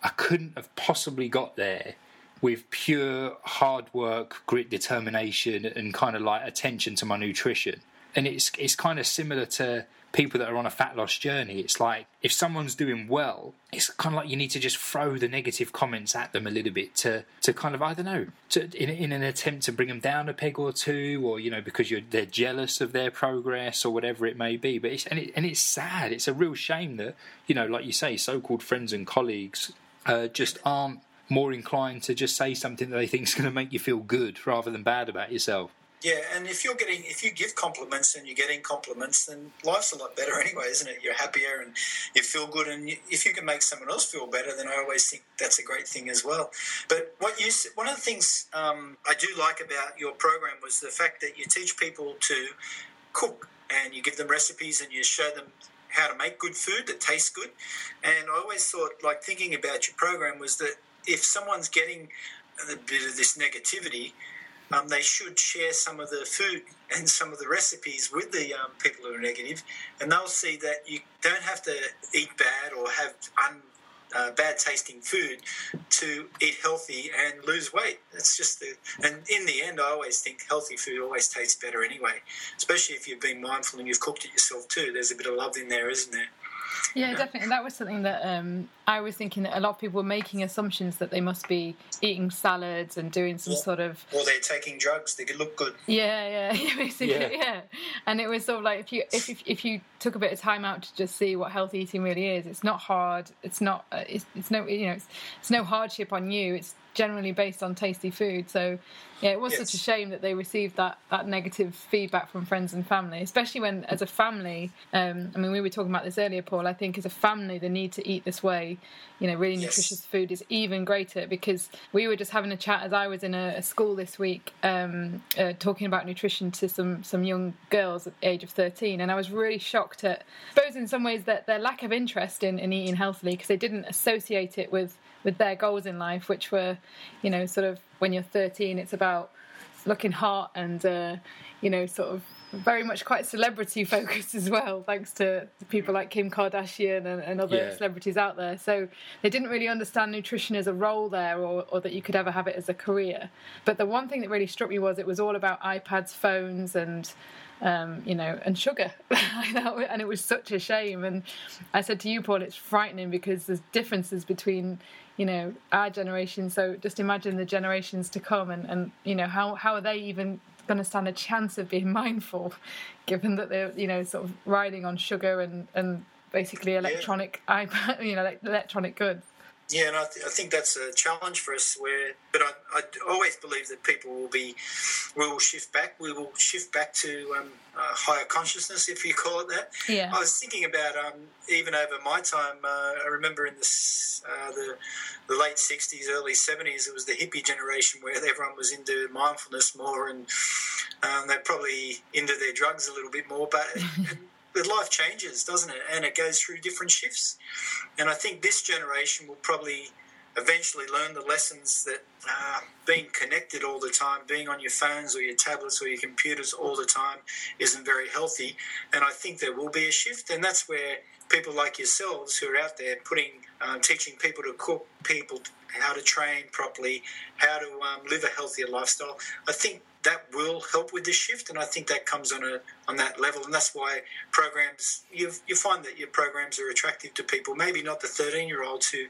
I couldn't have possibly got there with pure hard work, grit, determination, and kind of like attention to my nutrition. And it's it's kind of similar to people that are on a fat loss journey. It's like if someone's doing well, it's kind of like you need to just throw the negative comments at them a little bit to to kind of I don't know to in, in an attempt to bring them down a peg or two, or you know because you're they're jealous of their progress or whatever it may be. But it's and it, and it's sad. It's a real shame that you know, like you say, so-called friends and colleagues uh, just aren't more inclined to just say something that they think is going to make you feel good rather than bad about yourself. Yeah, and if you're getting, if you give compliments and you're getting compliments, then life's a lot better anyway, isn't it? You're happier and you feel good, and you, if you can make someone else feel better, then I always think that's a great thing as well. But what you, one of the things um, I do like about your program was the fact that you teach people to cook and you give them recipes and you show them how to make good food that tastes good. And I always thought, like thinking about your program, was that if someone's getting a bit of this negativity, um, they should share some of the food and some of the recipes with the um, people who are negative, and they'll see that you don't have to eat bad or have un, uh, bad tasting food to eat healthy and lose weight. It's just the, and in the end, I always think healthy food always tastes better anyway, especially if you've been mindful and you've cooked it yourself too. There's a bit of love in there, isn't there? Yeah, definitely. That was something that um, I was thinking that a lot of people were making assumptions that they must be eating salads and doing some Yeah. sort of Or they're taking drugs. They could look good. yeah, yeah, basically, Yeah. yeah. And it was sort of like if you if, if if you took a bit of time out to just see what healthy eating really is, it's not hard. It's not. Uh, it's, it's no you know it's, it's no hardship on you. It's generally based on tasty food. So yeah, it was Yes. such a shame that they received that that negative feedback from friends and family, especially when as a family. Um, I mean, we were talking about this earlier, Paul. I think as a family, the need to eat this way, you know, really Yes. nutritious food is even greater because we were just having a chat as I was in a, a school this week um, uh, talking about nutrition to some some young girls at the age of 13 and I was really shocked at I suppose in some ways that their lack of interest in, in eating healthily because they didn't associate it with with their goals in life which were you know sort of when you're 13 it's about looking hot and uh, you know sort of very much quite celebrity focused as well thanks to people like kim kardashian and, and other Yeah. celebrities out there so they didn't really understand nutrition as a role there or, or that you could ever have it as a career but the one thing that really struck me was it was all about ipads phones and um, you know, and sugar. and it was such a shame. And I said to you, Paul, it's frightening because there's differences between, you know, our generation. So just imagine the generations to come and, and you know, how, how are they even going to stand a chance of being mindful given that they're, you know, sort of riding on sugar and, and basically electronic iPad, you know, like electronic goods. Yeah, and I, th- I think that's a challenge for us. Where, but I, I always believe that people will be, we will shift back. We will shift back to um, uh, higher consciousness, if you call it that. Yeah. I was thinking about um, even over my time. Uh, I remember in the, uh, the the late '60s, early '70s, it was the hippie generation where everyone was into mindfulness more, and um, they're probably into their drugs a little bit more. But but life changes, doesn't it? And it goes through different shifts. And I think this generation will probably eventually learn the lessons that uh, being connected all the time, being on your phones or your tablets or your computers all the time isn't very healthy. And I think there will be a shift. And that's where people like yourselves who are out there putting, um, teaching people to cook, people how to train properly, how to um, live a healthier lifestyle. I think that will help with the shift, and I think that comes on a on that level, and that's why programs you you find that your programs are attractive to people. Maybe not the thirteen year olds who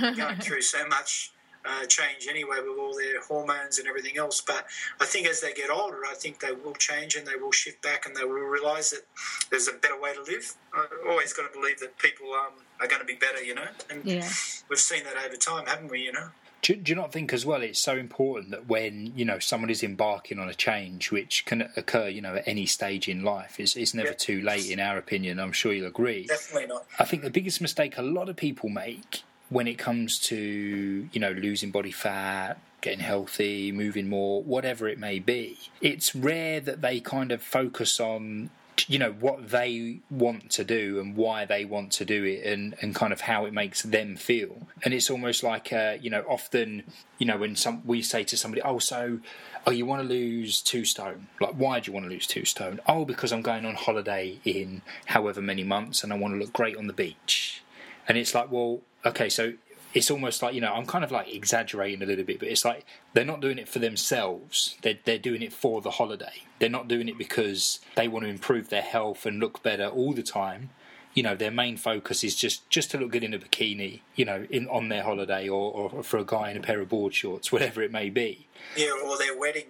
going through so much uh, change anyway with all their hormones and everything else. But I think as they get older, I think they will change and they will shift back and they will realise that there's a better way to live. I always got to believe that people um, are going to be better, you know, and Yeah. we've seen that over time, haven't we? You know. Do, do you not think as well it's so important that when you know someone is embarking on a change which can occur you know at any stage in life it's, it's never Yeah. too late in our opinion i'm sure you'll agree Definitely not. I think the biggest mistake a lot of people make when it comes to you know losing body fat, getting healthy, moving more, whatever it may be, it's rare that they kind of focus on you know what they want to do and why they want to do it and, and kind of how it makes them feel. And it's almost like uh, you know often you know when some we say to somebody oh so oh you want to lose two stone? Like why do you want to lose two stone? Oh because i'm going on holiday in however many months and i want to look great on the beach. And it's like well okay so it's almost like you know i'm kind of like exaggerating a little bit but it's like they're not doing it for themselves. They're, they're doing it for the holiday. They're not doing it because they want to improve their health and look better all the time. You know their main focus is just just to look good in a bikini you know in on their holiday or, or for a guy in a pair of board shorts whatever it may be. Yeah, or their wedding.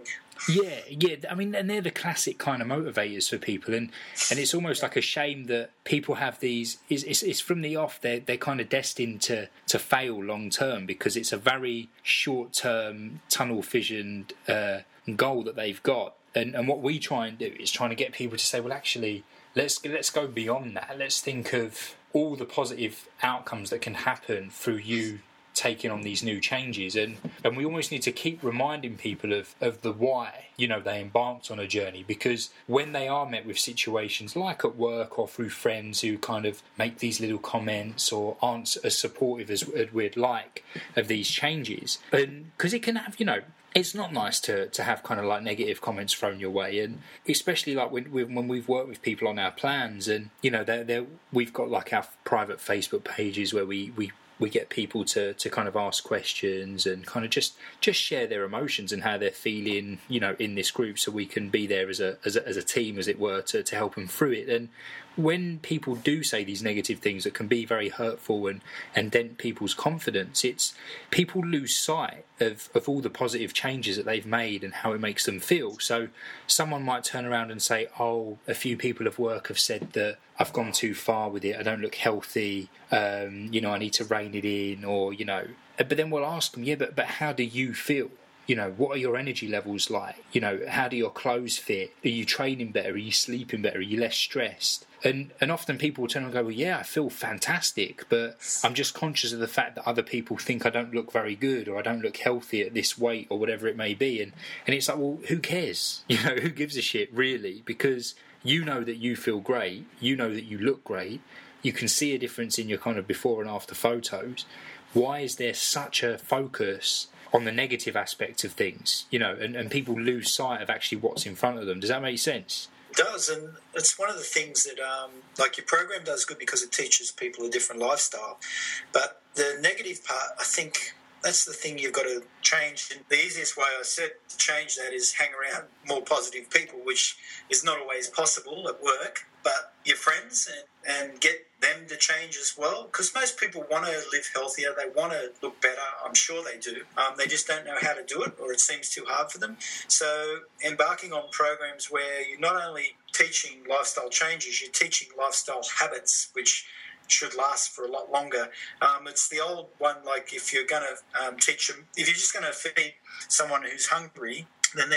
Yeah, yeah. I mean, and they're the classic kind of motivators for people, and and it's almost like a shame that people have these. It's, it's, it's from the off. They're they're kind of destined to to fail long term because it's a very short term tunnel visioned uh, goal that they've got. And and what we try and do is trying to get people to say, well, actually, let's let's go beyond that. Let's think of all the positive outcomes that can happen through you taking on these new changes and and we almost need to keep reminding people of of the why you know they embarked on a journey. Because when they are met with situations like at work or through friends who kind of make these little comments or aren't as supportive as, we'd like of these changes and because it can have you know it's not nice to, to have kind of like negative comments thrown your way, and especially like when when we've worked with people on our plans, and you know, they're, they're, we've got like our private Facebook pages where we, we we get people to, to kind of ask questions and kind of just just share their emotions and how they're feeling, you know, in this group, so we can be there as a as a, as a team, as it were, to, to help them through it. And when people do say these negative things that can be very hurtful and, and dent people's confidence, it's people lose sight of, of all the positive changes that they've made and how it makes them feel. So someone might turn around and say, Oh, a few people of work have said that I've gone too far with it, I don't look healthy, um, you know, I need to rein it in, or, you know, but then we'll ask them, Yeah, but, but how do you feel? You know what are your energy levels like you know how do your clothes fit are you training better are you sleeping better are you less stressed and and often people will turn and go, well, yeah, I feel fantastic, but I'm just conscious of the fact that other people think I don't look very good or I don't look healthy at this weight or whatever it may be. And and it's like, well, who cares? You know, who gives a shit really? Because you know that you feel great, you know that you look great, you can see a difference in your kind of before and after photos. Why is there such a focus on the negative aspect of things? You know, and, and people lose sight of actually what's in front of them. Does that make sense? does, and it's one of the things that, um, like your program does good because it teaches people a different lifestyle. But the negative part, I think, that's the thing you've got to change. And the easiest way I said to change that is hang around more positive people, which is not always possible at work, but your friends and, and get them to change as well. Because most people want to live healthier, they want to look better. I'm sure they do. Um, they just don't know how to do it, or it seems too hard for them. So, embarking on programs where you're not only teaching lifestyle changes, you're teaching lifestyle habits, which should last for a lot longer. Um, it's the old one, like if you're going to um, teach them, if you're just going to feed someone who's hungry, then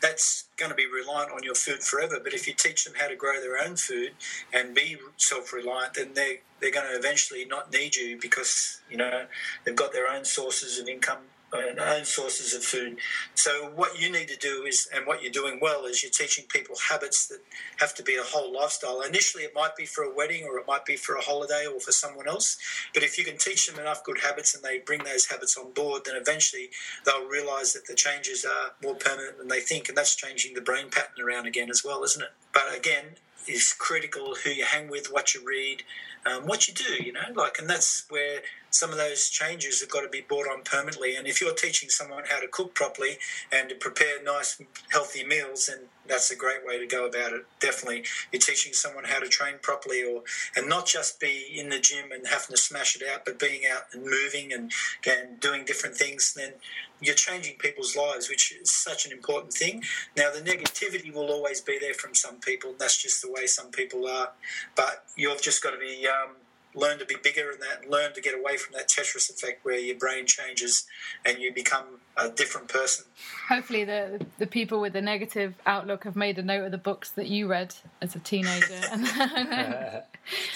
that's going to be reliant on your food forever. But if you teach them how to grow their own food and be self-reliant, then they they're going to eventually not need you because you know they've got their own sources of income and own sources of food. So what you need to do is, and what you're doing well, is you're teaching people habits that have to be a whole lifestyle. Initially, it might be for a wedding, or it might be for a holiday, or for someone else. But if you can teach them enough good habits, and they bring those habits on board, then eventually they'll realise that the changes are more permanent than they think, and that's changing the brain pattern around again as well, isn't it? But again, is critical who you hang with, what you read, um, what you do, you know, like, and that's where some of those changes have got to be brought on permanently. And if you're teaching someone how to cook properly and to prepare nice, healthy meals, then that's a great way to go about it. Definitely, you're teaching someone how to train properly, or and not just be in the gym and having to smash it out, but being out and moving and, and doing different things. Then you're changing people's lives, which is such an important thing. Now, the negativity will always be there from some people. That's just the way some people are. But you've just got to be um, learn to be bigger and that learn to get away from that Tetris effect where your brain changes and you become a different person. Hopefully, the the people with the negative outlook have made a note of the books that you read as a teenager. yeah,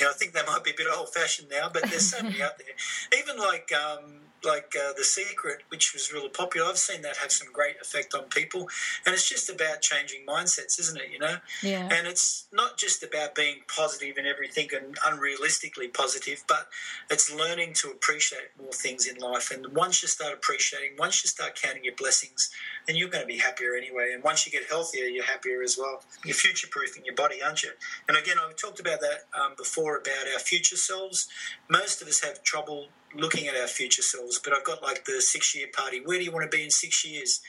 I think they might be a bit old fashioned now, but there's so many out there. Even like um, like uh, The Secret, which was really popular. I've seen that have some great effect on people, and it's just about changing mindsets, isn't it? You know, yeah. And it's not just about being positive in everything and unrealistically positive, but it's learning to appreciate more things in life. And once you start appreciating, once you start counting your blessings, then you're going to be happier anyway. And once you get healthier, you're happier as well. You're future proofing your body, aren't you? And again, I've talked about that um, before about our future selves. Most of us have trouble looking at our future selves. But I've got like the six year party. Where do you want to be in six years?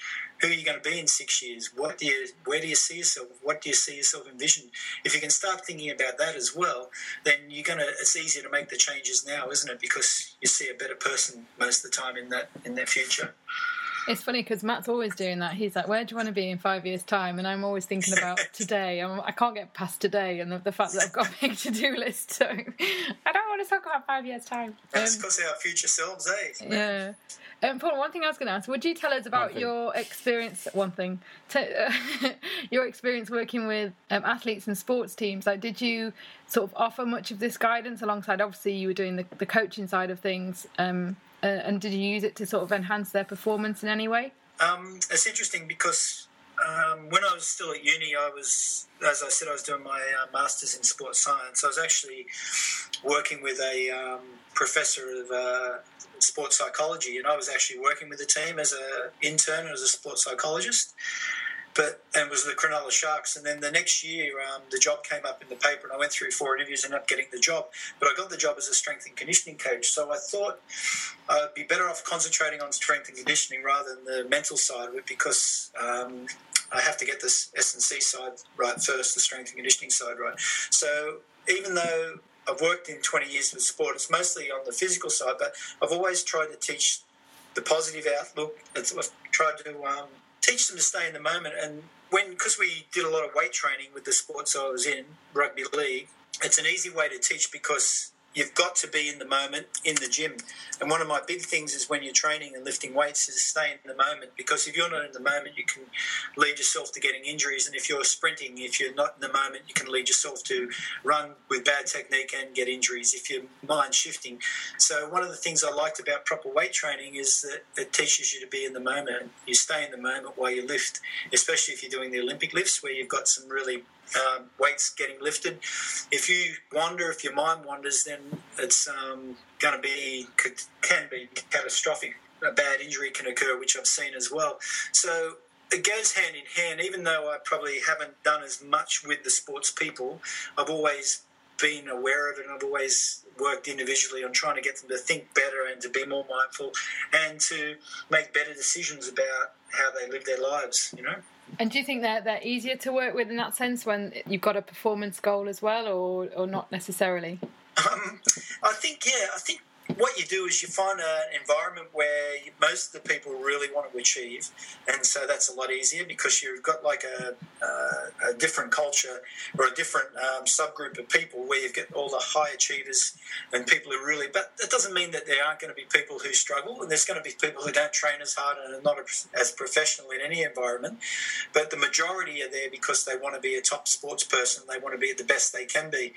Who are you going to be in six years? What do you, where do you see yourself? What do you see yourself envision? If you can start thinking about that as well, then you're going to. It's easier to make the changes now, isn't it? Because you see a better person most of the time in that in that future. It's funny because Matt's always doing that. He's like, "Where do you want to be in five years' time?" And I'm always thinking about today. I'm, I can not get past today and the, the, fact that I've got a big to-do list. So I don't want to talk about five years' time. That's because um, our future selves, eh? Yeah. Um, Paul, one thing I was going to ask: Would you tell us about your experience? One thing, to, uh, your experience working with um, athletes and sports teams. Like, did you sort of offer much of this guidance alongside? Obviously, you were doing the, the coaching side of things. Um, uh, and did you use it to sort of enhance their performance in any way? Um, it's interesting because um, when I was still at uni, I was, as I said, I was doing my uh, master's in sports science. I was actually working with a um, professor of uh, sports psychology, and I was actually working with the team as an intern as a sports psychologist but and was the Cronulla Sharks. And then the next year, um, the job came up in the paper, and I went through four interviews and ended up getting the job. But I got the job as a strength and conditioning coach. So I thought I'd be better off concentrating on strength and conditioning rather than the mental side of it because. Um, I have to get this S and C side right first, the strength and conditioning side right. So even though I've worked in 20 years with sport, it's mostly on the physical side, but I've always tried to teach the positive outlook. I've tried to um, teach them to stay in the moment. And when, because we did a lot of weight training with the sports I was in, rugby league, it's an easy way to teach because You've got to be in the moment in the gym. And one of my big things is when you're training and lifting weights is stay in the moment because if you're not in the moment, you can lead yourself to getting injuries. And if you're sprinting, if you're not in the moment, you can lead yourself to run with bad technique and get injuries if your mind shifting. So one of the things I liked about proper weight training is that it teaches you to be in the moment. You stay in the moment while you lift, especially if you're doing the Olympic lifts where you've got some really um, weights getting lifted. If you wander, if your mind wanders, then it's um, going to be can be catastrophic. A bad injury can occur, which I've seen as well. So it goes hand in hand. Even though I probably haven't done as much with the sports people, I've always been aware of it, and I've always worked individually on trying to get them to think better and to be more mindful and to make better decisions about how they live their lives. You know. And do you think that they're easier to work with in that sense when you've got a performance goal as well, or or not necessarily? Um, I think yeah, I think what you do is you find an environment where most of the people really want to achieve, and so that's a lot easier because you've got like a, uh, a different culture or a different um, subgroup of people where you've got all the high achievers and people who really. But that doesn't mean that there aren't going to be people who struggle, and there's going to be people who don't train as hard and are not as professional in any environment. But the majority are there because they want to be a top sports person. They want to be the best they can be.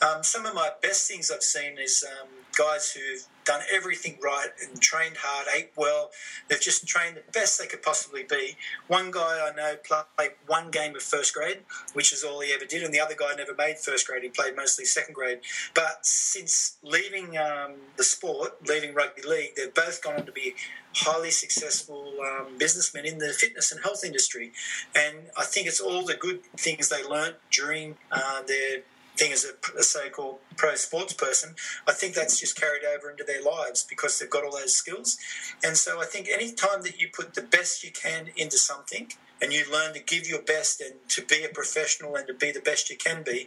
Um, some of my best things I've seen is. Um, guys who've done everything right and trained hard, ate well. They've just trained the best they could possibly be. One guy I know played one game of first grade, which is all he ever did, and the other guy never made first grade. He played mostly second grade. But since leaving um, the sport, leaving rugby league, they've both gone on to be highly successful um, businessmen in the fitness and health industry. And I think it's all the good things they learnt during uh, their thing as a, a so-called pro sports person, I think that's just carried over into their lives because they've got all those skills. And so I think any time that you put the best you can into something and you learn to give your best and to be a professional and to be the best you can be,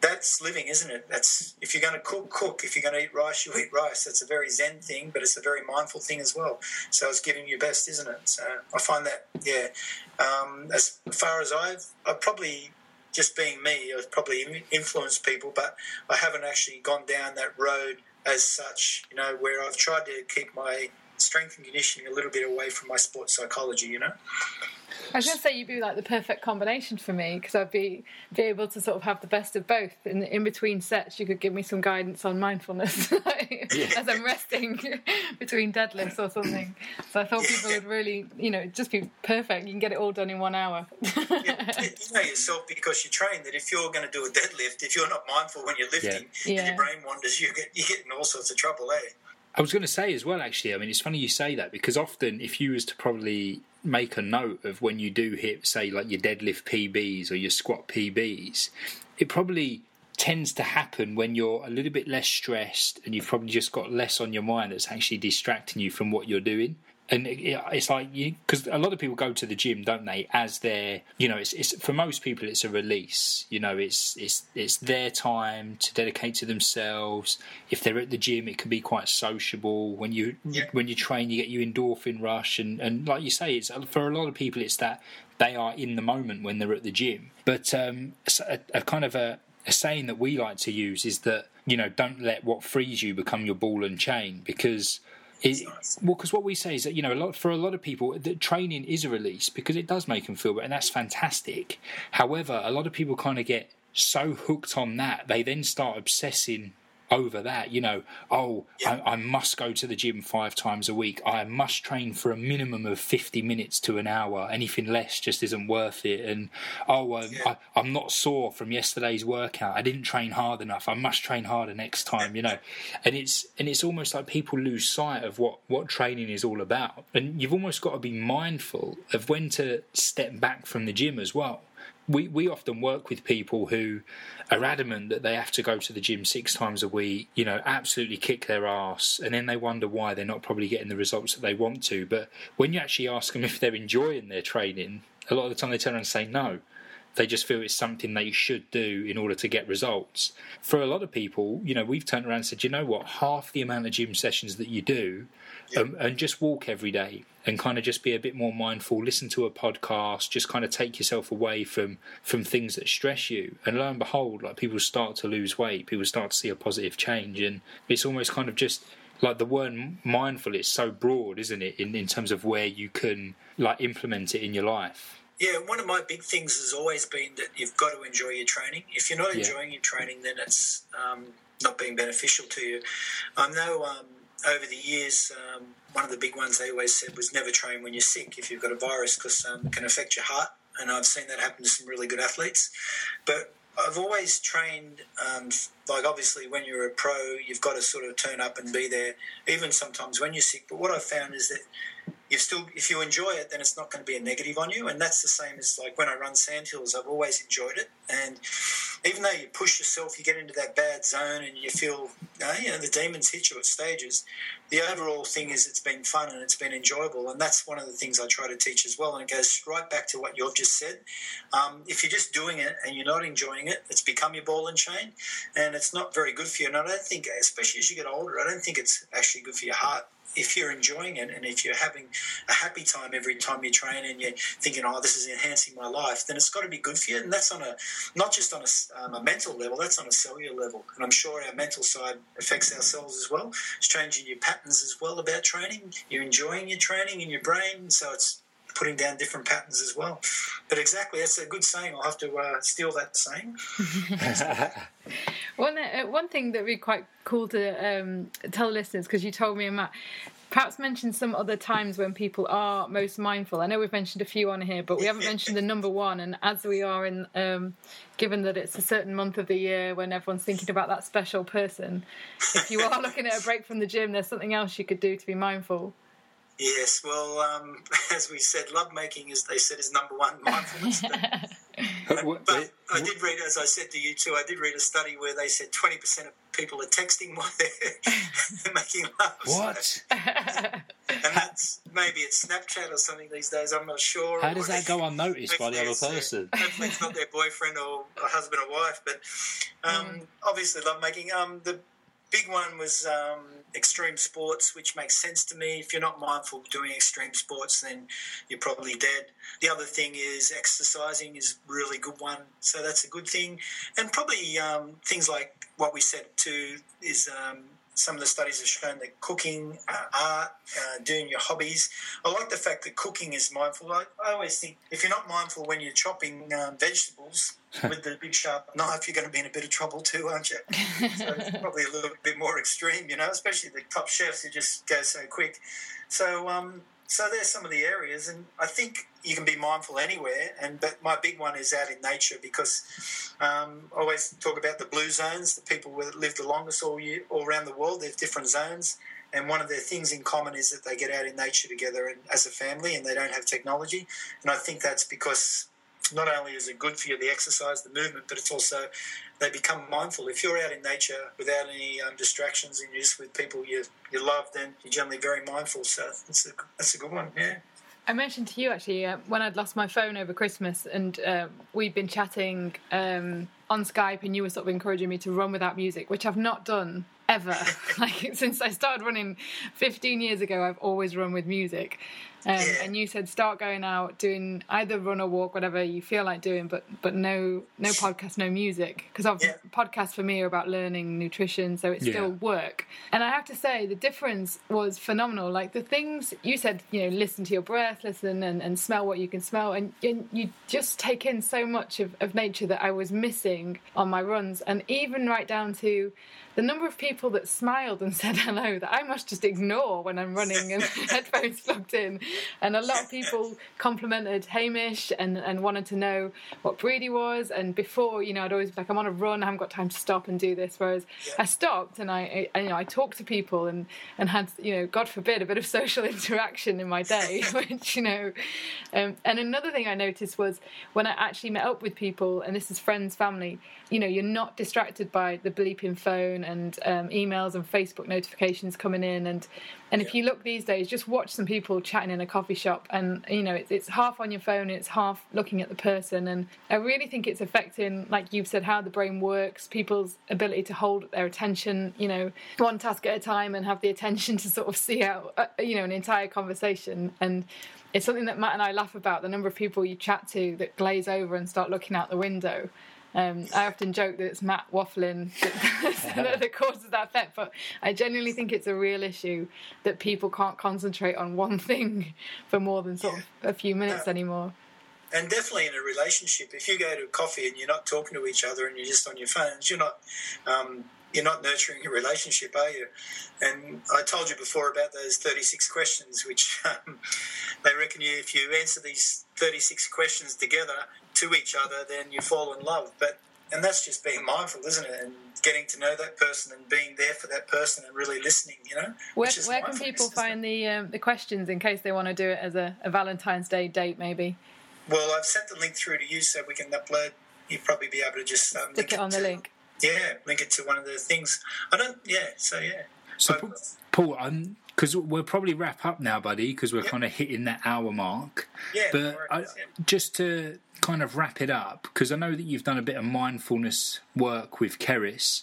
that's living, isn't it? That's if you're going to cook, cook. If you're going to eat rice, you eat rice. That's a very zen thing, but it's a very mindful thing as well. So it's giving your best, isn't it? So I find that, yeah. Um, as far as I've, I've probably just being me, I've probably influenced people, but I haven't actually gone down that road as such, you know, where I've tried to keep my strength and conditioning a little bit away from my sports psychology, you know. I was going to say you'd be like the perfect combination for me because I'd be be able to sort of have the best of both. In in between sets, you could give me some guidance on mindfulness yeah. as I'm resting between deadlifts or something. So I thought people would really, you know, just be perfect. You can get it all done in one hour. yeah, you know yourself because you train that if you're going to do a deadlift, if you're not mindful when you're lifting, yeah. and your brain wanders, you get you get in all sorts of trouble, eh? I was going to say as well, actually. I mean, it's funny you say that because often, if you was to probably make a note of when you do hit, say, like your deadlift PBs or your squat PBs, it probably tends to happen when you're a little bit less stressed and you've probably just got less on your mind that's actually distracting you from what you're doing. And it's like you because a lot of people go to the gym, don't they? As their, you know, it's, it's for most people it's a release. You know, it's it's it's their time to dedicate to themselves. If they're at the gym, it can be quite sociable. When you yeah. when you train, you get your endorphin rush, and and like you say, it's for a lot of people, it's that they are in the moment when they're at the gym. But um, a, a kind of a, a saying that we like to use is that you know don't let what frees you become your ball and chain because well, because what we say is that you know, a lot for a lot of people, that training is a release because it does make them feel better, and that's fantastic. However, a lot of people kind of get so hooked on that they then start obsessing over that. You know, oh, yeah. I, I, must go to the gym five times a week. I must train for a minimum of 50 minutes to an hour. Anything less just isn't worth it. And oh, um, yeah. I, am not sore from yesterday's workout. I didn't train hard enough. I must train harder next time. You know, and it's and it's almost like people lose sight of what what training is all about. And you've almost got to be mindful of when to step back from the gym as well we, we often work with people who are adamant that they have to go to the gym six times a week, you know, absolutely kick their ass, and then they wonder why they're not probably getting the results that they want to. But when you actually ask them if they're enjoying their training, a lot of the time they turn around and say no. They just feel it's something they should do in order to get results. For a lot of people, you know, we've turned around and said, you know what, half the amount of gym sessions that you do yep. um, and just walk every day and kind of just be a bit more mindful listen to a podcast just kind of take yourself away from from things that stress you and lo and behold like people start to lose weight people start to see a positive change and it's almost kind of just like the word mindful is so broad isn't it in, in terms of where you can like implement it in your life yeah, one of my big things has always been that you've got to enjoy your training. If you're not enjoying your training, then it's um, not being beneficial to you. I know um, over the years, um, one of the big ones they always said was never train when you're sick if you've got a virus because um, it can affect your heart. And I've seen that happen to some really good athletes. But I've always trained, um, like obviously when you're a pro, you've got to sort of turn up and be there, even sometimes when you're sick. But what I've found is that you still, if you enjoy it, then it's not going to be a negative on you. And that's the same as like when I run sandhills, I've always enjoyed it. And even though you push yourself, you get into that bad zone and you feel, uh, you know, the demons hit you at stages. The overall thing is it's been fun and it's been enjoyable. And that's one of the things I try to teach as well. And it goes right back to what you've just said. Um, if you're just doing it and you're not enjoying it, it's become your ball and chain and it's not very good for you. And I don't think, especially as you get older, I don't think it's actually good for your heart if you're enjoying it and if you're having a happy time every time you train and you're thinking, oh, this is enhancing my life, then it's got to be good for you. And that's on a not just on a, um, a mental level, that's on a cellular level. And I'm sure our mental side affects our cells as well. It's changing your patterns as well about training. You're enjoying your training in your brain, so it's putting down different patterns as well. But exactly, that's a good saying. I'll have to uh, steal that saying. one uh, one thing that would be quite cool to um, tell listeners because you told me and Matt. Perhaps mention some other times when people are most mindful. I know we've mentioned a few on here, but we haven't mentioned the number one. And as we are in, um, given that it's a certain month of the year when everyone's thinking about that special person, if you are looking at a break from the gym, there's something else you could do to be mindful. Yes, well, um, as we said, love making, as they said, is number one mindfulness. but, but I did read, as I said to you too, I did read a study where they said 20% of people are texting while they're making love. What? So, and that's maybe it's Snapchat or something these days. I'm not sure. How does that go unnoticed by the other person? hopefully, it's not their boyfriend or a husband or wife, but um, mm. obviously, love making. Um, the big one was um, extreme sports, which makes sense to me. If you're not mindful of doing extreme sports, then you're probably dead. The other thing is exercising is really good one, so that's a good thing. And probably um, things like what we said too is um, some of the studies have shown that cooking, uh, art, uh, doing your hobbies. I like the fact that cooking is mindful. I, I always think if you're not mindful when you're chopping um, vegetables with the big sharp knife, you're going to be in a bit of trouble too, aren't you? so it's probably a little bit more extreme, you know, especially the top chefs who just go so quick. So, um, so there's some of the areas, and I think you can be mindful anywhere. And but my big one is out in nature because um, I always talk about the blue zones, the people that live the longest all year, all around the world. There's different zones, and one of their things in common is that they get out in nature together and, as a family, and they don't have technology. And I think that's because not only is it good for you, the exercise, the movement, but it's also they become mindful. If you're out in nature without any um, distractions and you're just with people you you love, then you're generally very mindful. So that's a that's a good one. Yeah. I mentioned to you actually uh, when I'd lost my phone over Christmas, and uh, we'd been chatting um, on Skype, and you were sort of encouraging me to run without music, which I've not done ever. like since I started running 15 years ago, I've always run with music. Um, yeah. And you said start going out, doing either run or walk, whatever you feel like doing, but but no no podcast, no music, because yeah. podcasts for me are about learning nutrition, so it's yeah. still work. And I have to say, the difference was phenomenal. Like the things you said, you know, listen to your breath, listen and, and smell what you can smell, and, and you just take in so much of, of nature that I was missing on my runs, and even right down to the number of people that smiled and said hello that I must just ignore when I'm running and headphones plugged in. And a lot of people complimented Hamish and, and wanted to know what breed he was. And before, you know, I'd always be like, I'm on a run, I haven't got time to stop and do this. Whereas I stopped and I, I you know, I talked to people and, and had, you know, God forbid, a bit of social interaction in my day, which, you know. Um, and another thing I noticed was when I actually met up with people, and this is friends, family, you know, you're not distracted by the bleeping phone and um, emails and Facebook notifications coming in. And and if you look these days, just watch some people chatting in a coffee shop, and you know, it's, it's half on your phone, it's half looking at the person. And I really think it's affecting, like you've said, how the brain works, people's ability to hold their attention, you know, one task at a time, and have the attention to sort of see out, uh, you know, an entire conversation. And it's something that Matt and I laugh about the number of people you chat to that glaze over and start looking out the window. Um, I often joke that it's Matt waffling that, that causes that effect, but I genuinely think it's a real issue that people can't concentrate on one thing for more than sort of a few minutes uh, anymore. And definitely in a relationship, if you go to coffee and you're not talking to each other and you're just on your phones, you're not um, you're not nurturing a relationship, are you? And I told you before about those 36 questions, which um, they reckon you, if you answer these 36 questions together to each other, then you fall in love. But and that's just being mindful, isn't it? And getting to know that person and being there for that person and really listening. You know. Where, where can people find the um, the questions in case they want to do it as a, a Valentine's Day date, maybe? Well, I've sent the link through to you so we can upload. You'd probably be able to just um, stick it on the link. Yeah, link it to one of the things. I don't. Yeah, so yeah. So, Paul, Paul um, because we'll probably wrap up now, buddy, because we're kind of hitting that hour mark. Yeah, but I, just to kind of wrap it up, because I know that you've done a bit of mindfulness work with Keris,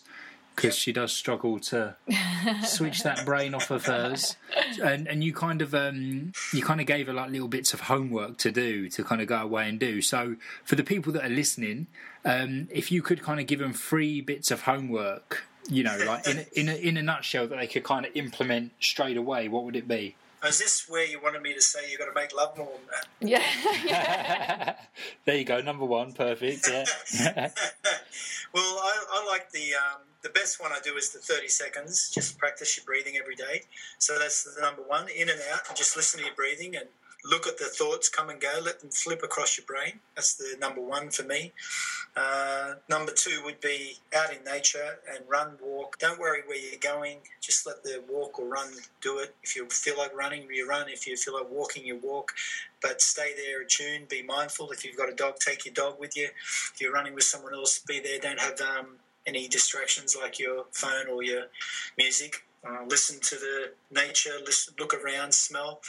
because she does struggle to switch that brain off of hers, and and you kind of um, you kind of gave her like little bits of homework to do to kind of go away and do. So for the people that are listening, um, if you could kind of give them three bits of homework you know, like in a, in a, in a nutshell, that they could kind of implement straight away, what would it be? Is this where you wanted me to say you've got to make love more? Yeah. yeah. there you go, number one, perfect. Yeah. well, I, I, like the um, the best one I do is the thirty seconds. Just practice your breathing every day. So that's the number one, in and out, and just listen to your breathing and look at the thoughts come and go, let them flip across your brain. That's the number one for me. Uh, number two would be out in nature and run, walk. Don't worry where you're going. Just let the walk or run do it. If you feel like running, you run. If you feel like walking, you walk. But stay there, attuned, be mindful. If you've got a dog, take your dog with you. If you're running with someone else, be there. Don't have um, any distractions like your phone or your music. Uh, listen to the nature, listen, look around, smell.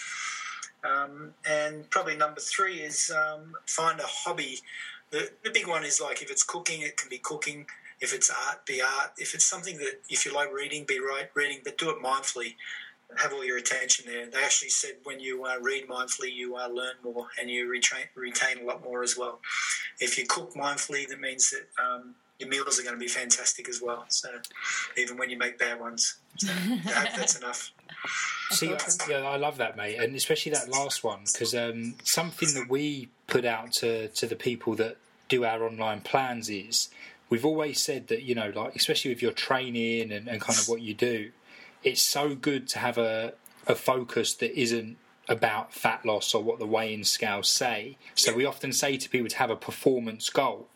Um, and probably number three is um, find a hobby. The, the big one is like if it's cooking, it can be cooking. If it's art, be art. If it's something that, if you like reading, be right reading, but do it mindfully. Have all your attention there. They actually said when you uh, read mindfully, you uh, learn more and you retain, retain a lot more as well. If you cook mindfully, that means that um, your meals are going to be fantastic as well. So even when you make bad ones, so I hope that's enough. See, yeah, I love that, mate, and especially that last one because um, something that we put out to to the people that do our online plans is we've always said that you know, like especially with your training and, and kind of what you do, it's so good to have a a focus that isn't about fat loss or what the weighing scales say. So we often say to people to have a performance goal,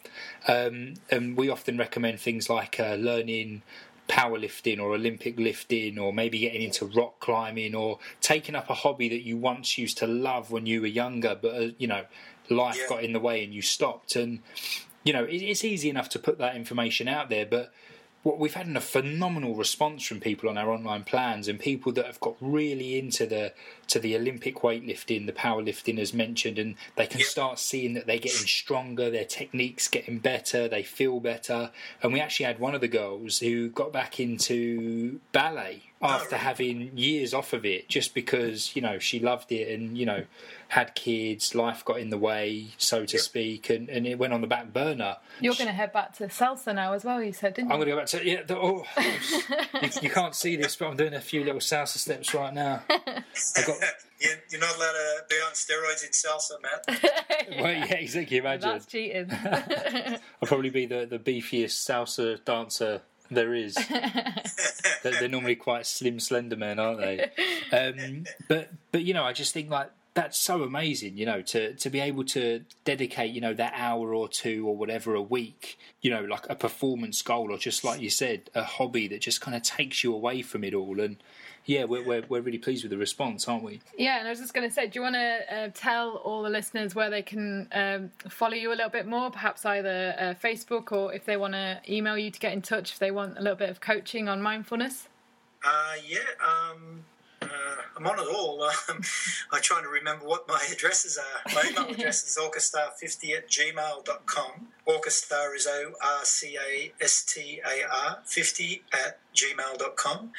um, and we often recommend things like uh, learning powerlifting or Olympic lifting or maybe getting into rock climbing or taking up a hobby that you once used to love when you were younger but uh, you know life Yeah. got in the way and you stopped. And you know, it, it's easy enough to put that information out there, but what we've had a phenomenal response from people on our online plans and people that have got really into the to the Olympic weightlifting, the powerlifting as mentioned, and they can start seeing that they're getting stronger, their techniques getting better, they feel better. And we actually had one of the girls who got back into ballet after really? having years off of it, just because you know she loved it and you know had kids, life got in the way, so to Yeah. speak, and, and it went on the back burner. You're going to head back to salsa now as well. You said, didn't you? I'm going to go back to yeah. The, oh, you, you can't see this, but I'm doing a few little salsa steps right now. I got you, you're not allowed to be on steroids in salsa, Matt. well, yeah, exactly. Imagine That's cheating. I'll probably be the the beefiest salsa dancer there is. they're, they're normally quite slim, slender men, aren't they? Um, but but you know, I just think like that's so amazing. You know, to to be able to dedicate you know that hour or two or whatever a week. You know, like a performance goal or just like you said, a hobby that just kind of takes you away from it all. And yeah, we're we're, we're really pleased with the response, aren't we? Yeah, and I was just going to say, do you want to uh, tell all the listeners where they can um, follow you a little bit more? Perhaps either uh, Facebook or if they want to email you to get in touch if they want a little bit of coaching on mindfulness. Uh, yeah, um, uh, I'm on it all. Um, I'm trying to remember what my addresses are. My email address is orcastar50 at gmail.com. Orcastar is O R C A S T A R 50 at gmail.com.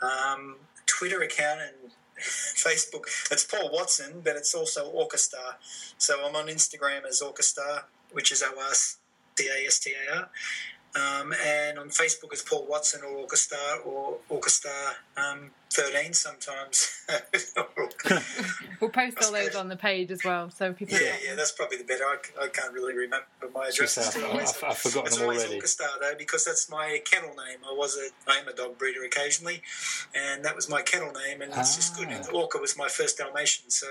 Um, Twitter account and Facebook, it's Paul Watson, but it's also Orcastar. So I'm on Instagram as Orcastar, which is O R C A S T A R. Um, and on Facebook it's Paul Watson or Orcastar or Orcastar um, 13 sometimes. We'll post all those on the page as well, so people. yeah, yeah, that's probably the better. I, I can't really remember my address. Just, uh, I've- I've forgotten it's them always already. Orcastar though, because that's my kennel name. I was a, I am a dog breeder occasionally, and that was my kennel name, and it's just good. Ah. And Orca was my first Dalmatian, so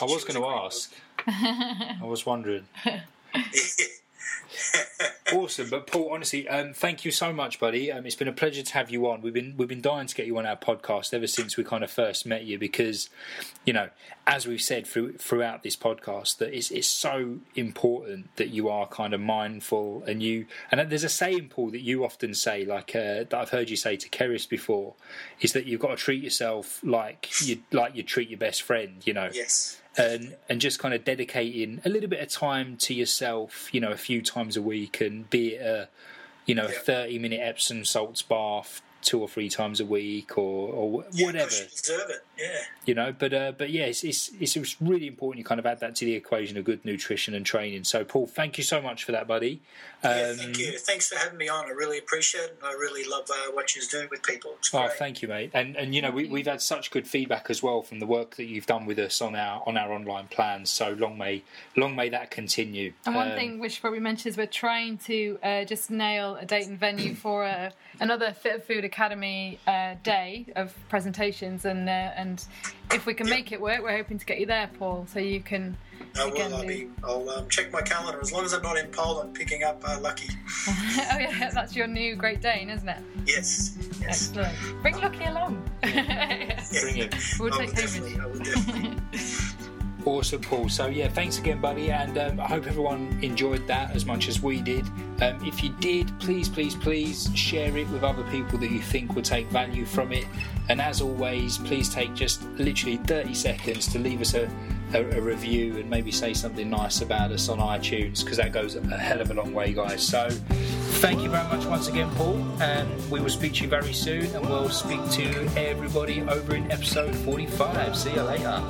I was She going to was a great ask. I was wondering. awesome, but Paul, honestly, um, thank you so much, buddy. Um, it's been a pleasure to have you on. We've been we've been dying to get you on our podcast ever since we kind of first met you because, you know, as we've said through, throughout this podcast, that it's it's so important that you are kind of mindful and you. And there's a saying, Paul, that you often say, like uh, that I've heard you say to Keris before, is that you've got to treat yourself like you like you treat your best friend. You know, yes, and and just kind of dedicating a little bit of time to yourself, you know, a few times a week, and be it a, you know, a thirty minute Epsom salts bath two or three times a week, or or yeah, whatever, you deserve it. Yeah. you know. But uh, but yeah, it's, it's it's really important you kind of add that to the equation of good nutrition and training. So Paul, thank you so much for that, buddy. Yeah, Um, thank you. Thanks for having me on. I really appreciate it. and I really love uh, what you're doing with people. It's Oh, thank you, mate. And and you know we, we've had such good feedback as well from the work that you've done with us on our on our online plans. So long may long may that continue. And one Um, thing we should probably mention is we're trying to uh, just nail a date and venue for uh, another Fit Food Academy uh, day of presentations, and uh, and if we can make it work, we're hoping to get you there, Paul, so you can. I again will. I'll, be, I'll um, check my calendar as long as I'm not in Poland picking up uh, Lucky. oh yeah, that's your new Great Dane, isn't it? Yes, yes. Excellent. Bring Lucky along. Bring it. We'll I take will definitely. I will definitely. Awesome, Paul. So yeah, thanks again, buddy, and um, I hope everyone enjoyed that as much as we did. Um, if you did, please, please, please share it with other people that you think would take value from it. And as always, please take just literally 30 seconds to leave us a, a, a review and maybe say something nice about us on iTunes because that goes a hell of a long way, guys. So thank you very much once again, Paul, and we will speak to you very soon, and we'll speak to everybody over in episode 45. See you later.